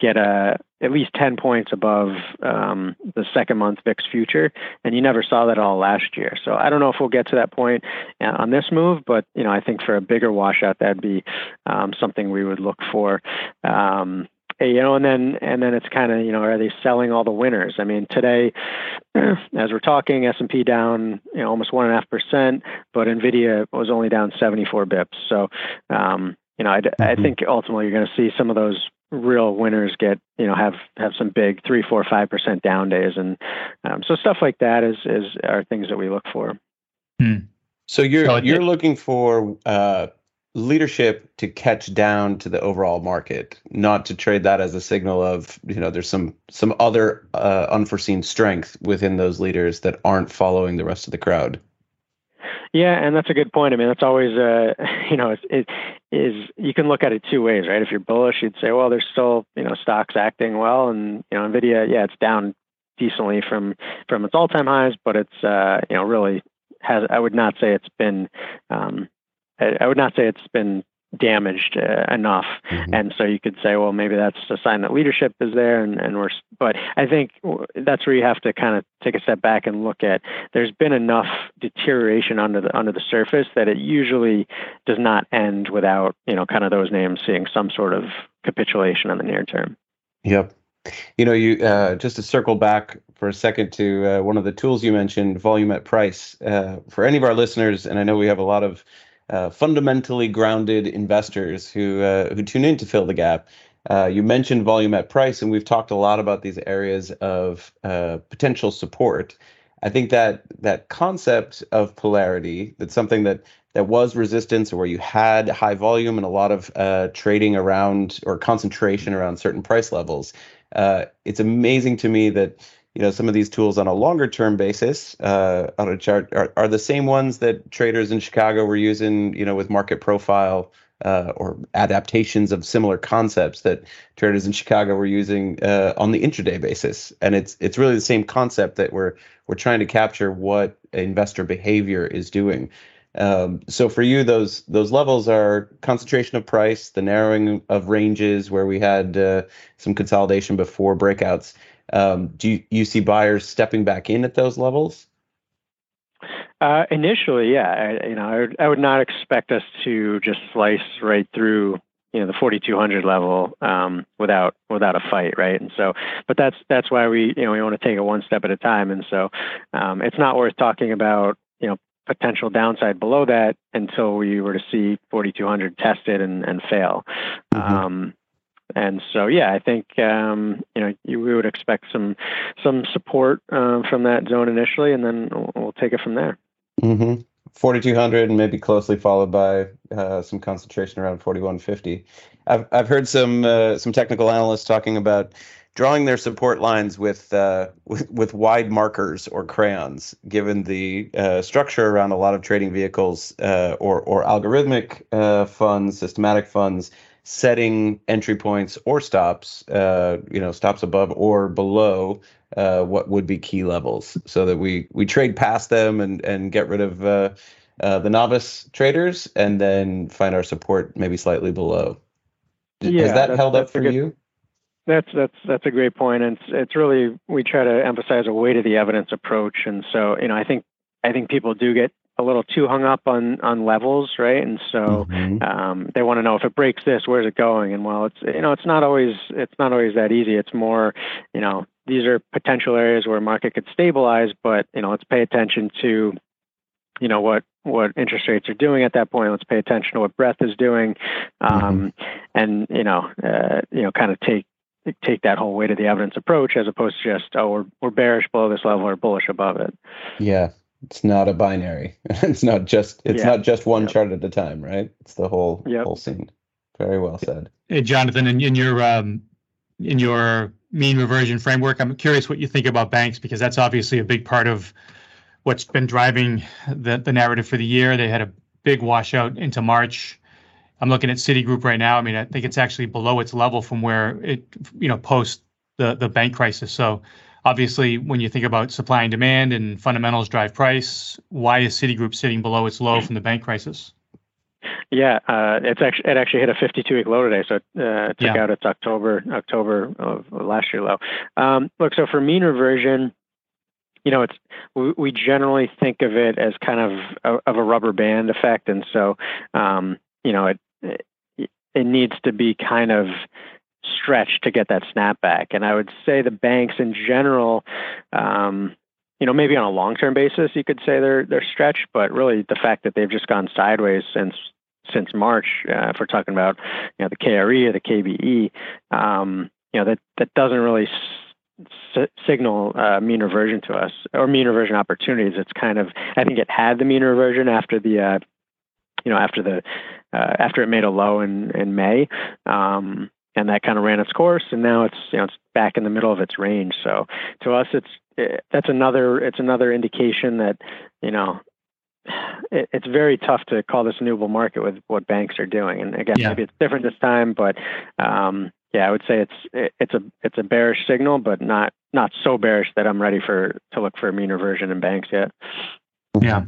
get a at least 10 points above um, the second month VIX future, and you never saw that all last year. So I don't know if we'll get to that point uh, on this move, but you know I think for a bigger washout that'd be um, something we would look for. Um, you know, and then and then it's kind of you know, are they selling all the winners? I mean, today, as we're talking, S and P down you know almost one and a half percent, but Nvidia was only down 74 bips. So, um, you know, I, mm-hmm. I think ultimately you're going to see some of those real winners get you know have have some big three, four, five percent down days, and um, so stuff like that is is are things that we look for. Hmm. So you're so you're looking for uh, leadership to catch down to the overall market, not to trade that as a signal of you know there's some some other uh, unforeseen strength within those leaders that aren't following the rest of the crowd. Yeah, and that's a good point. I mean, that's always uh, you know it, it is you can look at it two ways, right? If you're bullish, you'd say, well, there's still you know stocks acting well, and you know Nvidia, yeah, it's down decently from from its all-time highs, but it's uh, you know really has I would not say it's been um, I would not say it's been damaged uh, enough. Mm-hmm. And so you could say, well, maybe that's a sign that leadership is there, and, and we're. But I think that's where you have to kind of take a step back and look at. There's been enough deterioration under the under the surface that it usually does not end without you know kind of those names seeing some sort of capitulation in the near term. Yep. You know, you uh, just to circle back for a second to uh, one of the tools you mentioned, volume at price. Uh, for any of our listeners, and I know we have a lot of uh, fundamentally grounded investors who uh, who tune in to fill the gap. Uh, you mentioned volume at price, and we've talked a lot about these areas of uh, potential support. I think that that concept of polarity, that's something that that was resistance, or where you had high volume and a lot of uh, trading around or concentration around certain price levels. Uh, it's amazing to me that you know some of these tools on a longer term basis uh, on a chart are, are the same ones that traders in Chicago were using, you know, with market profile uh, or adaptations of similar concepts that traders in Chicago were using uh, on the intraday basis. And it's it's really the same concept that we're we're trying to capture what investor behavior is doing. Um, so for you, those those levels are concentration of price, the narrowing of ranges where we had uh, some consolidation before breakouts. Um, do you, you see buyers stepping back in at those levels? Uh, initially, yeah, I, you know, I would, I would not expect us to just slice right through, you know, the 4200 level um, without without a fight, right? And so, but that's that's why we, you know, we want to take it one step at a time. And so, um, it's not worth talking about, you know, potential downside below that until we were to see 4200 tested and and fail. Mm-hmm. Um, and so, yeah, I think um, you know you, we would expect some some support uh, from that zone initially, and then we'll, we'll take it from there. Mm-hmm. 4200 and maybe closely followed by uh, some concentration around 4150. I've I've heard some uh, some technical analysts talking about drawing their support lines with uh, with, with wide markers or crayons, given the uh, structure around a lot of trading vehicles uh, or or algorithmic uh, funds, systematic funds setting entry points or stops, uh, you know, stops above or below uh, what would be key levels, so that we we trade past them and and get rid of uh, uh, the novice traders, and then find our support maybe slightly below. Yeah, Has that held up for good, you? That's that's that's a great point, and it's it's really we try to emphasize a weight of the evidence approach, and so you know I think I think people do get a little too hung up on on levels, right? And so mm-hmm. um, they want to know if it breaks this, where's it going? And while it's you know it's not always it's not always that easy. It's more you know these are potential areas where market could stabilize, but you know let's pay attention to you know what what interest rates are doing at that point. Let's pay attention to what breadth is doing, um, mm-hmm. and you know uh, you know kind of take take that whole weight of the evidence approach as opposed to just oh we're we're bearish below this level or bullish above it. Yeah, it's not a binary. it's not just it's yeah. not just one yep. chart at a time, right? It's the whole yep. whole scene. Very well said. Hey, Jonathan, in, in your um, in your mean reversion framework, I'm curious what you think about banks because that's obviously a big part of what's been driving the the narrative for the year. They had a big washout into March. I'm looking at Citigroup right now. I mean, I think it's actually below its level from where it, you know, post the the bank crisis. So Obviously, when you think about supply and demand and fundamentals drive price, why is Citigroup sitting below its low from the bank crisis? Yeah, uh, it's actually it actually hit a 52-week low today, so uh, it took yeah. out its October October of last year low. Um, look, so for mean reversion, you know, it's we, we generally think of it as kind of a, of a rubber band effect, and so um, you know it it needs to be kind of stretch to get that snapback. And I would say the banks in general, um, you know, maybe on a long-term basis, you could say they're they're stretched, but really the fact that they've just gone sideways since since March, uh, if we're talking about you know the KRE or the KBE, um, you know that that doesn't really s- signal uh, mean reversion to us or mean reversion opportunities. It's kind of I think it had the mean reversion after the uh, you know after the uh, after it made a low in in May. Um, and that kind of ran its course and now it's you know it's back in the middle of its range. So to us it's it, that's another it's another indication that you know it, it's very tough to call this a new bull market with what banks are doing. And again yeah. maybe it's different this time but um, yeah i would say it's it, it's a it's a bearish signal but not not so bearish that i'm ready for to look for a mean reversion in banks yet. Yeah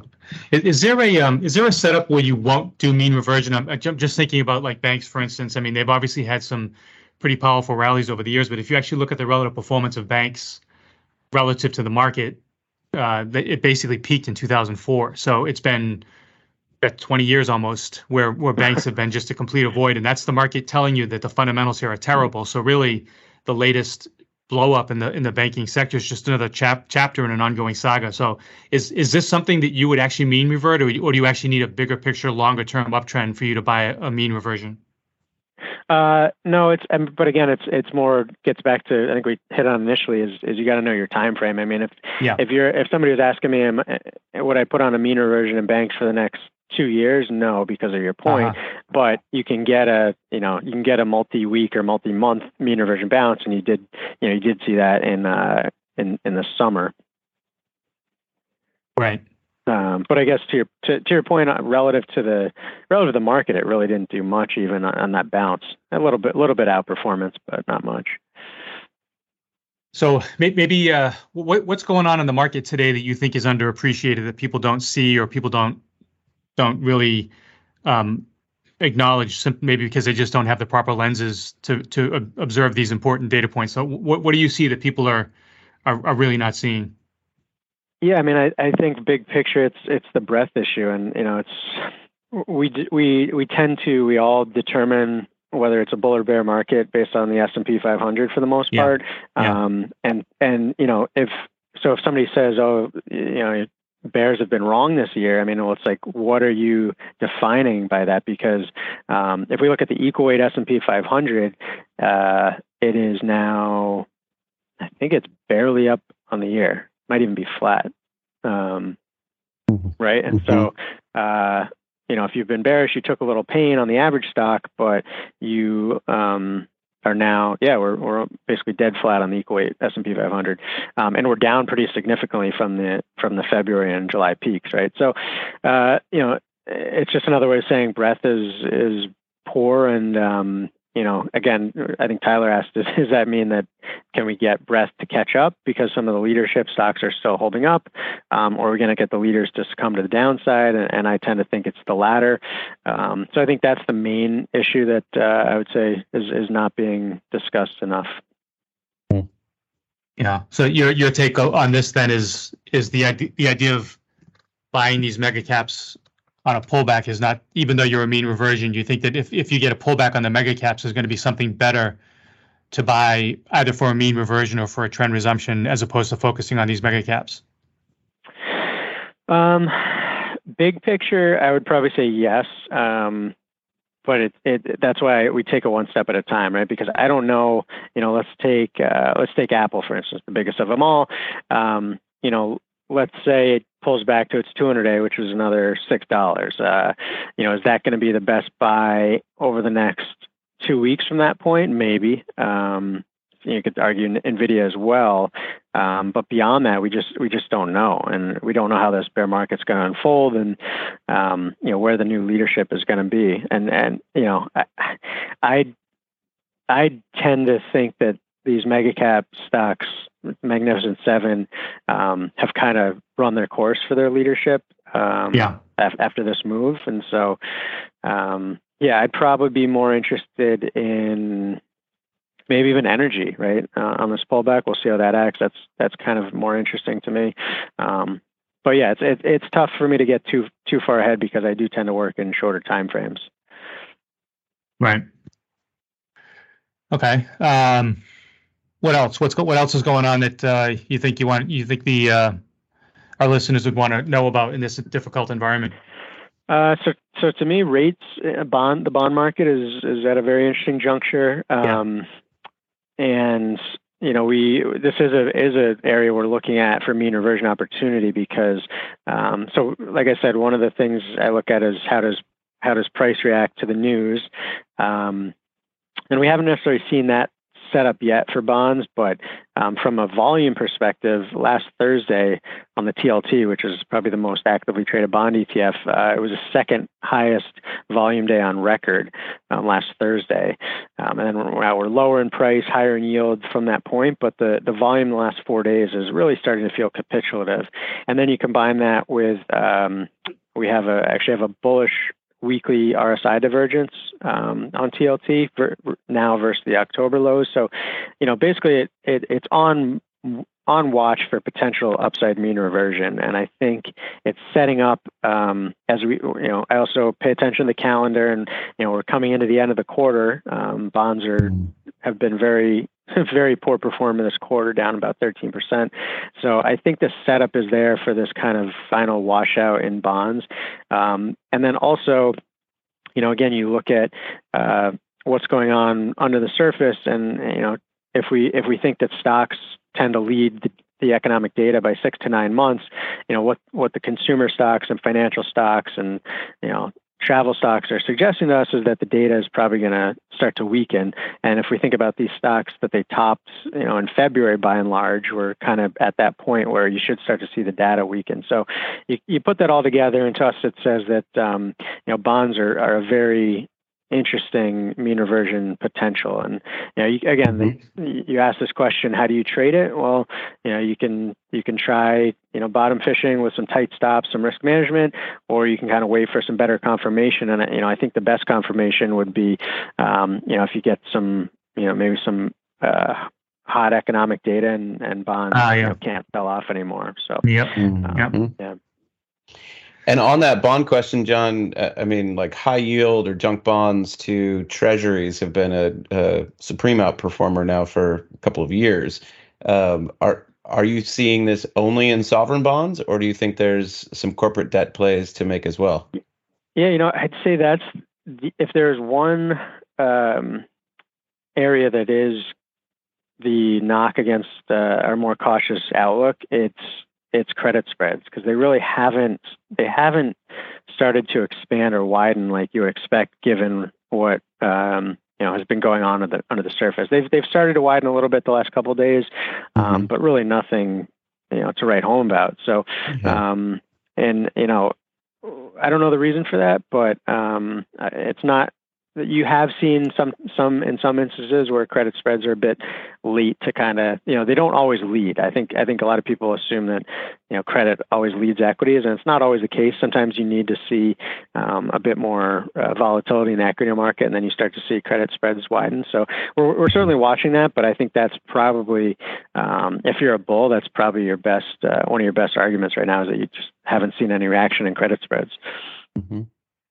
is, there a um, is there a setup where you won't do mean reversion? I'm, I'm just thinking about like banks, for instance. I mean, they've obviously had some pretty powerful rallies over the years, but if you actually look at the relative performance of banks relative to the market, uh, it basically peaked in 2004. So it's been 20 years almost where where banks have been just a complete avoid, and that's the market telling you that the fundamentals here are terrible. So really, the latest blow up in the in the banking sector is just another chap, chapter in an ongoing saga. So is is this something that you would actually mean revert, or, or do you actually need a bigger picture, longer term uptrend for you to buy a, a mean reversion? Uh, no, it's um, but again, it's it's more gets back to I think we hit on initially is is you got to know your time frame. I mean, if yeah. if you're if somebody was asking me, am, would I put on a mean reversion in banks for the next two years? No, because of your point. Uh-huh. But you can get a you know you can get a multi-week or multi-month mean reversion bounce, and you did you know you did see that in uh, in in the summer. Right. Um, but I guess to your to, to, your point, uh, relative to the relative to the market, it really didn't do much even on, on that bounce. A little bit, little bit outperformance, but not much. So maybe uh, what, what's going on in the market today that you think is underappreciated that people don't see or people don't don't really um, acknowledge, maybe because they just don't have the proper lenses to to observe these important data points. So what what do you see that people are are, are really not seeing? Yeah, I mean, I, I think big picture, it's it's the breadth issue, and you know, it's we we we tend to we all determine whether it's a bull or bear market based on the S and P 500 for the most yeah. part. Yeah. Um, and and you know, if so, if somebody says, oh, you know, bears have been wrong this year. I mean, well, it's like, what are you defining by that? Because um, if we look at the equal weight S and P 500, uh, it is now, I think it's barely up on the year might even be flat. Um, mm-hmm. right. And mm-hmm. so, uh, you know, if you've been bearish, you took a little pain on the average stock, but you um, are now, yeah, we're, we're basically dead flat on the equal weight S&P 500, um, and we're down pretty significantly from the from the February and July peaks, right? So, uh, you know, it's just another way of saying breadth is is poor, and um, you know, again, I think Tyler asked, does, does that mean that can we get breadth to catch up because some of the leadership stocks are still holding up, um, or are we going to get the leaders to succumb to the downside? And, and I tend to think it's the latter. Um, so I think that's the main issue that uh, I would say is is not being discussed enough. Yeah. So your your take on this then is is the idea, the idea of buying these mega caps on a pullback is not, even though you're a mean reversion, you think that if, if you get a pullback on the mega caps, there's going to be something better to buy either for a mean reversion or for a trend resumption as opposed to focusing on these mega caps? Um, big picture, I would probably say yes. Um, but it, it that's why we take it one step at a time, right? Because I don't know, you know, let's take uh, let's take Apple for instance, the biggest of them all. Um, you know, let's say it pulls back to its 200 day, which was another six dollars. Uh, you know, is that going to be the best buy over the next two weeks from that point? Maybe. Um, you could argue Nvidia as well, um, but beyond that, we just we just don't know, and we don't know how this bear market's going to unfold, and um, you know where the new leadership is going to be, and and you know I, I I tend to think that these mega cap stocks Magnificent Seven um, have kind of run their course for their leadership. Um, yeah. Af- after this move, and so um, yeah, I'd probably be more interested in maybe even energy, right? Uh, on this pullback, we'll see how that acts. That's that's kind of more interesting to me. Um, but yeah, it's it, it's tough for me to get too too far ahead because I do tend to work in shorter time frames. Right. Okay. Um, what else? What's what else is going on that uh, you think you want you think the uh, our listeners would want to know about in this difficult environment? Uh, so, so to me, rates, uh, bond, the bond market is is at a very interesting juncture, um, yeah. and you know, we this is a is an area we're looking at for mean reversion opportunity because, um, so like I said, one of the things I look at is how does how does price react to the news, um, and we haven't necessarily seen that set up yet for bonds, but um, from a volume perspective, last Thursday on the TLT, which is probably the most actively traded bond ETF, uh, it was the second highest volume day on record um, last Thursday. Um, and we're, we're lower in price, higher in yield from that point, but the, the volume the last four days is really starting to feel capitulative. And then you combine that with um, we have a actually have a bullish weekly RSI divergence um, on TLT for now versus the October lows. So, you know, basically it, it, it's on on watch for potential upside mean reversion, and I think it's setting up um, as we, you know, I also pay attention to the calendar, and you know, we're coming into the end of the quarter. Um, bonds are have been very very poor performance this quarter, down about 13%. So I think the setup is there for this kind of final washout in bonds. Um, and then also, you know, again, you look at uh, what's going on under the surface, and you know, if we if we think that stocks tend to lead the, the economic data by six to nine months, you know, what what the consumer stocks and financial stocks and you know travel stocks are suggesting to us is that the data is probably going to start to weaken. And if we think about these stocks that they topped, you know, in February by and large, we're kind of at that point where you should start to see the data weaken. So you, you put that all together, and to us, it says that um, you know bonds are, are a very interesting mean reversion potential. And you know, you, again, mm-hmm. the, you ask this question, how do you trade it? Well, you know, you can you can try you know bottom fishing with some tight stops, some risk management, or you can kind of wait for some better confirmation. And you know, I think the best confirmation would be, um, you know, if you get some, you know, maybe some. Uh, hot economic data and, and bonds uh, yeah. you know, can't sell off anymore. So yep. Um, yep. yeah. And on that bond question, John, uh, I mean, like high yield or junk bonds to treasuries have been a, a supreme outperformer now for a couple of years. Um, are are you seeing this only in sovereign bonds, or do you think there's some corporate debt plays to make as well? Yeah, you know, I'd say that's the, if there's one um, area that is the knock against uh, our more cautious outlook, it's it's credit spreads because they really haven't they haven't started to expand or widen like you expect given what um, you know has been going on under the under the surface. They've they've started to widen a little bit the last couple of days, um, mm-hmm. but really nothing you know to write home about. So, mm-hmm. um, and you know, I don't know the reason for that, but um, it's not you have seen some some in some instances where credit spreads are a bit late to kind of you know they don't always lead. I think I think a lot of people assume that you know credit always leads equities, and it's not always the case. Sometimes you need to see um, a bit more uh, volatility in the equity market, and then you start to see credit spreads widen. So we're we're certainly watching that, but I think that's probably um, if you're a bull, that's probably your best uh, one of your best arguments right now is that you just haven't seen any reaction in credit spreads. Mm-hmm.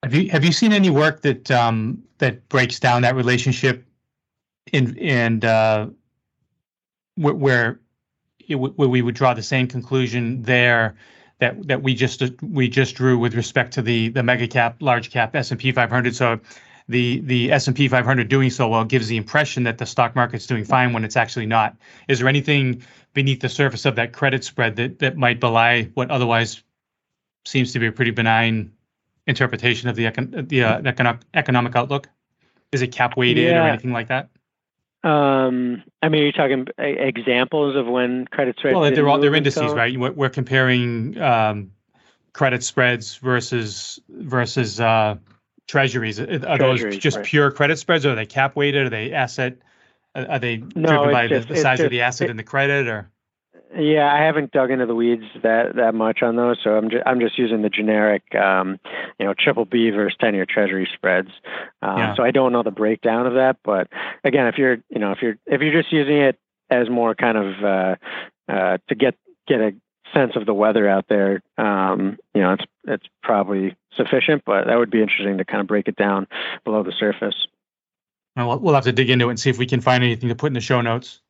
Have you have you seen any work that um, that breaks down that relationship in and uh, where, where, w- where we would draw the same conclusion there that that we just we just drew with respect to the the mega cap large cap S&P 500 so the the S&P 500 doing so well gives the impression that the stock market's doing fine when it's actually not. Is there anything beneath the surface of that credit spread that that might belie what otherwise seems to be a pretty benign interpretation of the econ- the uh, economic economic outlook? Is it cap weighted yeah. or anything like that? Um, I mean, are you're talking examples of when credit spreads. Well, they're all they're indices, so? right? We're, comparing um, credit spreads versus versus uh, treasuries. Are treasuries, those just right. pure credit spreads? Or are they cap weighted? Are they asset? Are they no, driven by just, the, the size just, of the asset it, and the credit? Or yeah, I haven't dug into the weeds that that much on those, so I'm just I'm just using the generic, um, you know, triple B versus ten year Treasury spreads. Um, yeah. So I don't know the breakdown of that, but again, if you're you know if you're if you're just using it as more kind of uh, uh, to get get a sense of the weather out there, um, you know, it's it's probably sufficient, but that would be interesting to kind of break it down below the surface. Well, we'll have to dig into it and see if we can find anything to put in the show notes.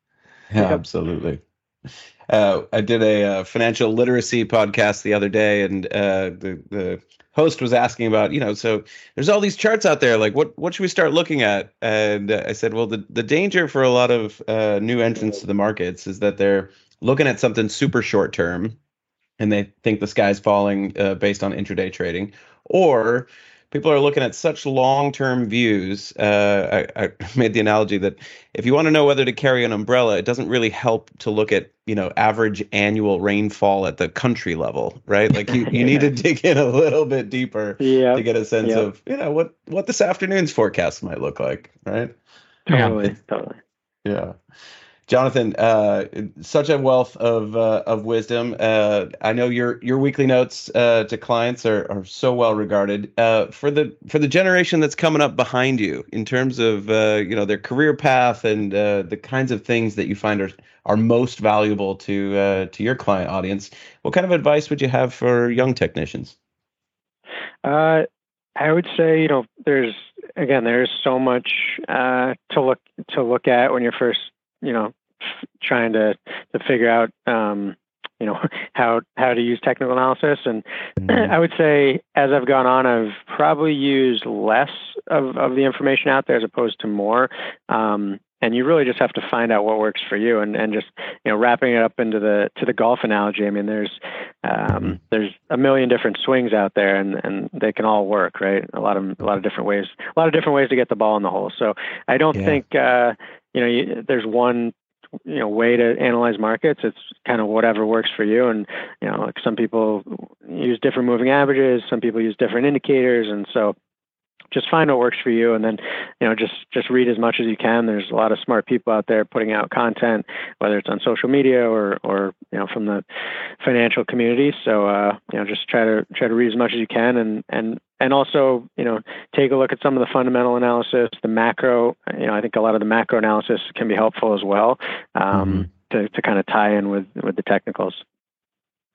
Yeah, absolutely. Uh, I did a, uh, financial literacy podcast the other day, and uh, the the host was asking about, you know, so there's all these charts out there. Like, what what should we start looking at? And uh, I said, well, the the danger for a lot of uh, new entrants to the markets is that they're looking at something super short term, and they think the sky's falling uh, based on intraday trading, or people are looking at such long-term views. Uh, I, I, made the analogy that if you want to know whether to carry an umbrella, it doesn't really help to look at you know average annual rainfall at the country level, right? Like you, you need to dig in a little bit deeper yep. to get a sense yep. of you know what what this afternoon's forecast might look like, right? Totally, yeah. totally. Yeah. Jonathan, uh, such a wealth of uh, of wisdom. Uh, I know your your weekly notes uh, to clients are, are so well regarded. Uh, for the for the generation that's coming up behind you, in terms of uh, you know their career path and the kinds of things that you find are are most valuable to to your client audience, what kind of advice would you have for young technicians? I would say you know there's again there's so much to look to look at when you're first you know trying to to figure out um, you know how how to use technical analysis. And mm-hmm. I would say as I've gone on, I've probably used less of of the information out there as opposed to more. Um, and you really just have to find out what works for you and, and just you know wrapping it up into the to the golf analogy i mean there's um, mm-hmm. there's a million different swings out there and and they can all work right? A lot of a lot of different ways a lot of different ways to get the ball in the hole. So i don't yeah. think uh, you know you, there's one you know way to analyze markets. It's kind of whatever works for you. And you know like some people use different moving averages some people use different indicators. And so just find what works for you and then you know just just read as much as you can. There's a lot of smart people out there putting out content whether it's on social media or or you know from the financial community. So uh you know just try to try to read as much as you can and and and also you know take a look at some of the fundamental analysis the macro you know i think a lot of the macro analysis can be helpful as well um, mm-hmm. to, to kind of tie in with with the technicals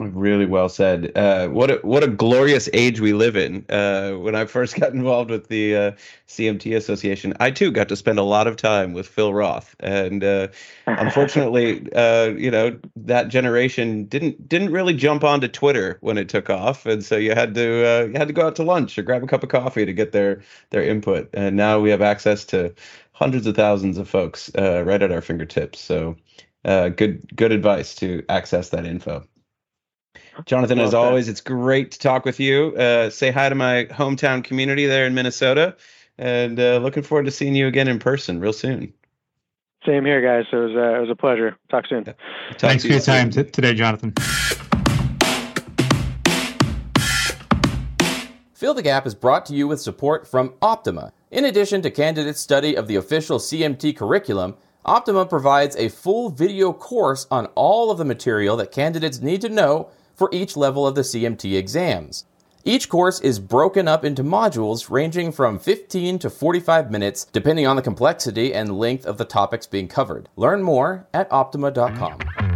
Really well said. Uh, what a what a glorious age we live in. Uh, when I first got involved with the uh, CMT Association, I too got to spend a lot of time with Phil Roth, and uh, unfortunately, uh, you know that generation didn't didn't really jump onto Twitter when it took off, and so you had to uh, you had to go out to lunch or grab a cup of coffee to get their their input. And now we have access to hundreds of thousands of folks right at our fingertips. So, good good advice to access that info. Jonathan, as always, it's great to talk with you. Uh, say hi to my hometown community there in Minnesota, and uh, looking forward to seeing you again in person real soon. Same here, guys. It was uh, it was a pleasure. Talk soon. Talk Thanks for your time t- today, Jonathan. Fill the Gap is brought to you with support from Optuma. In addition to candidate study of the official CMT curriculum, Optuma provides a full video course on all of the material that candidates need to know for each level of the CMT exams. Each course is broken up into modules ranging from 15 to 45 minutes, depending on the complexity and length of the topics being covered. Learn more at optuma.com.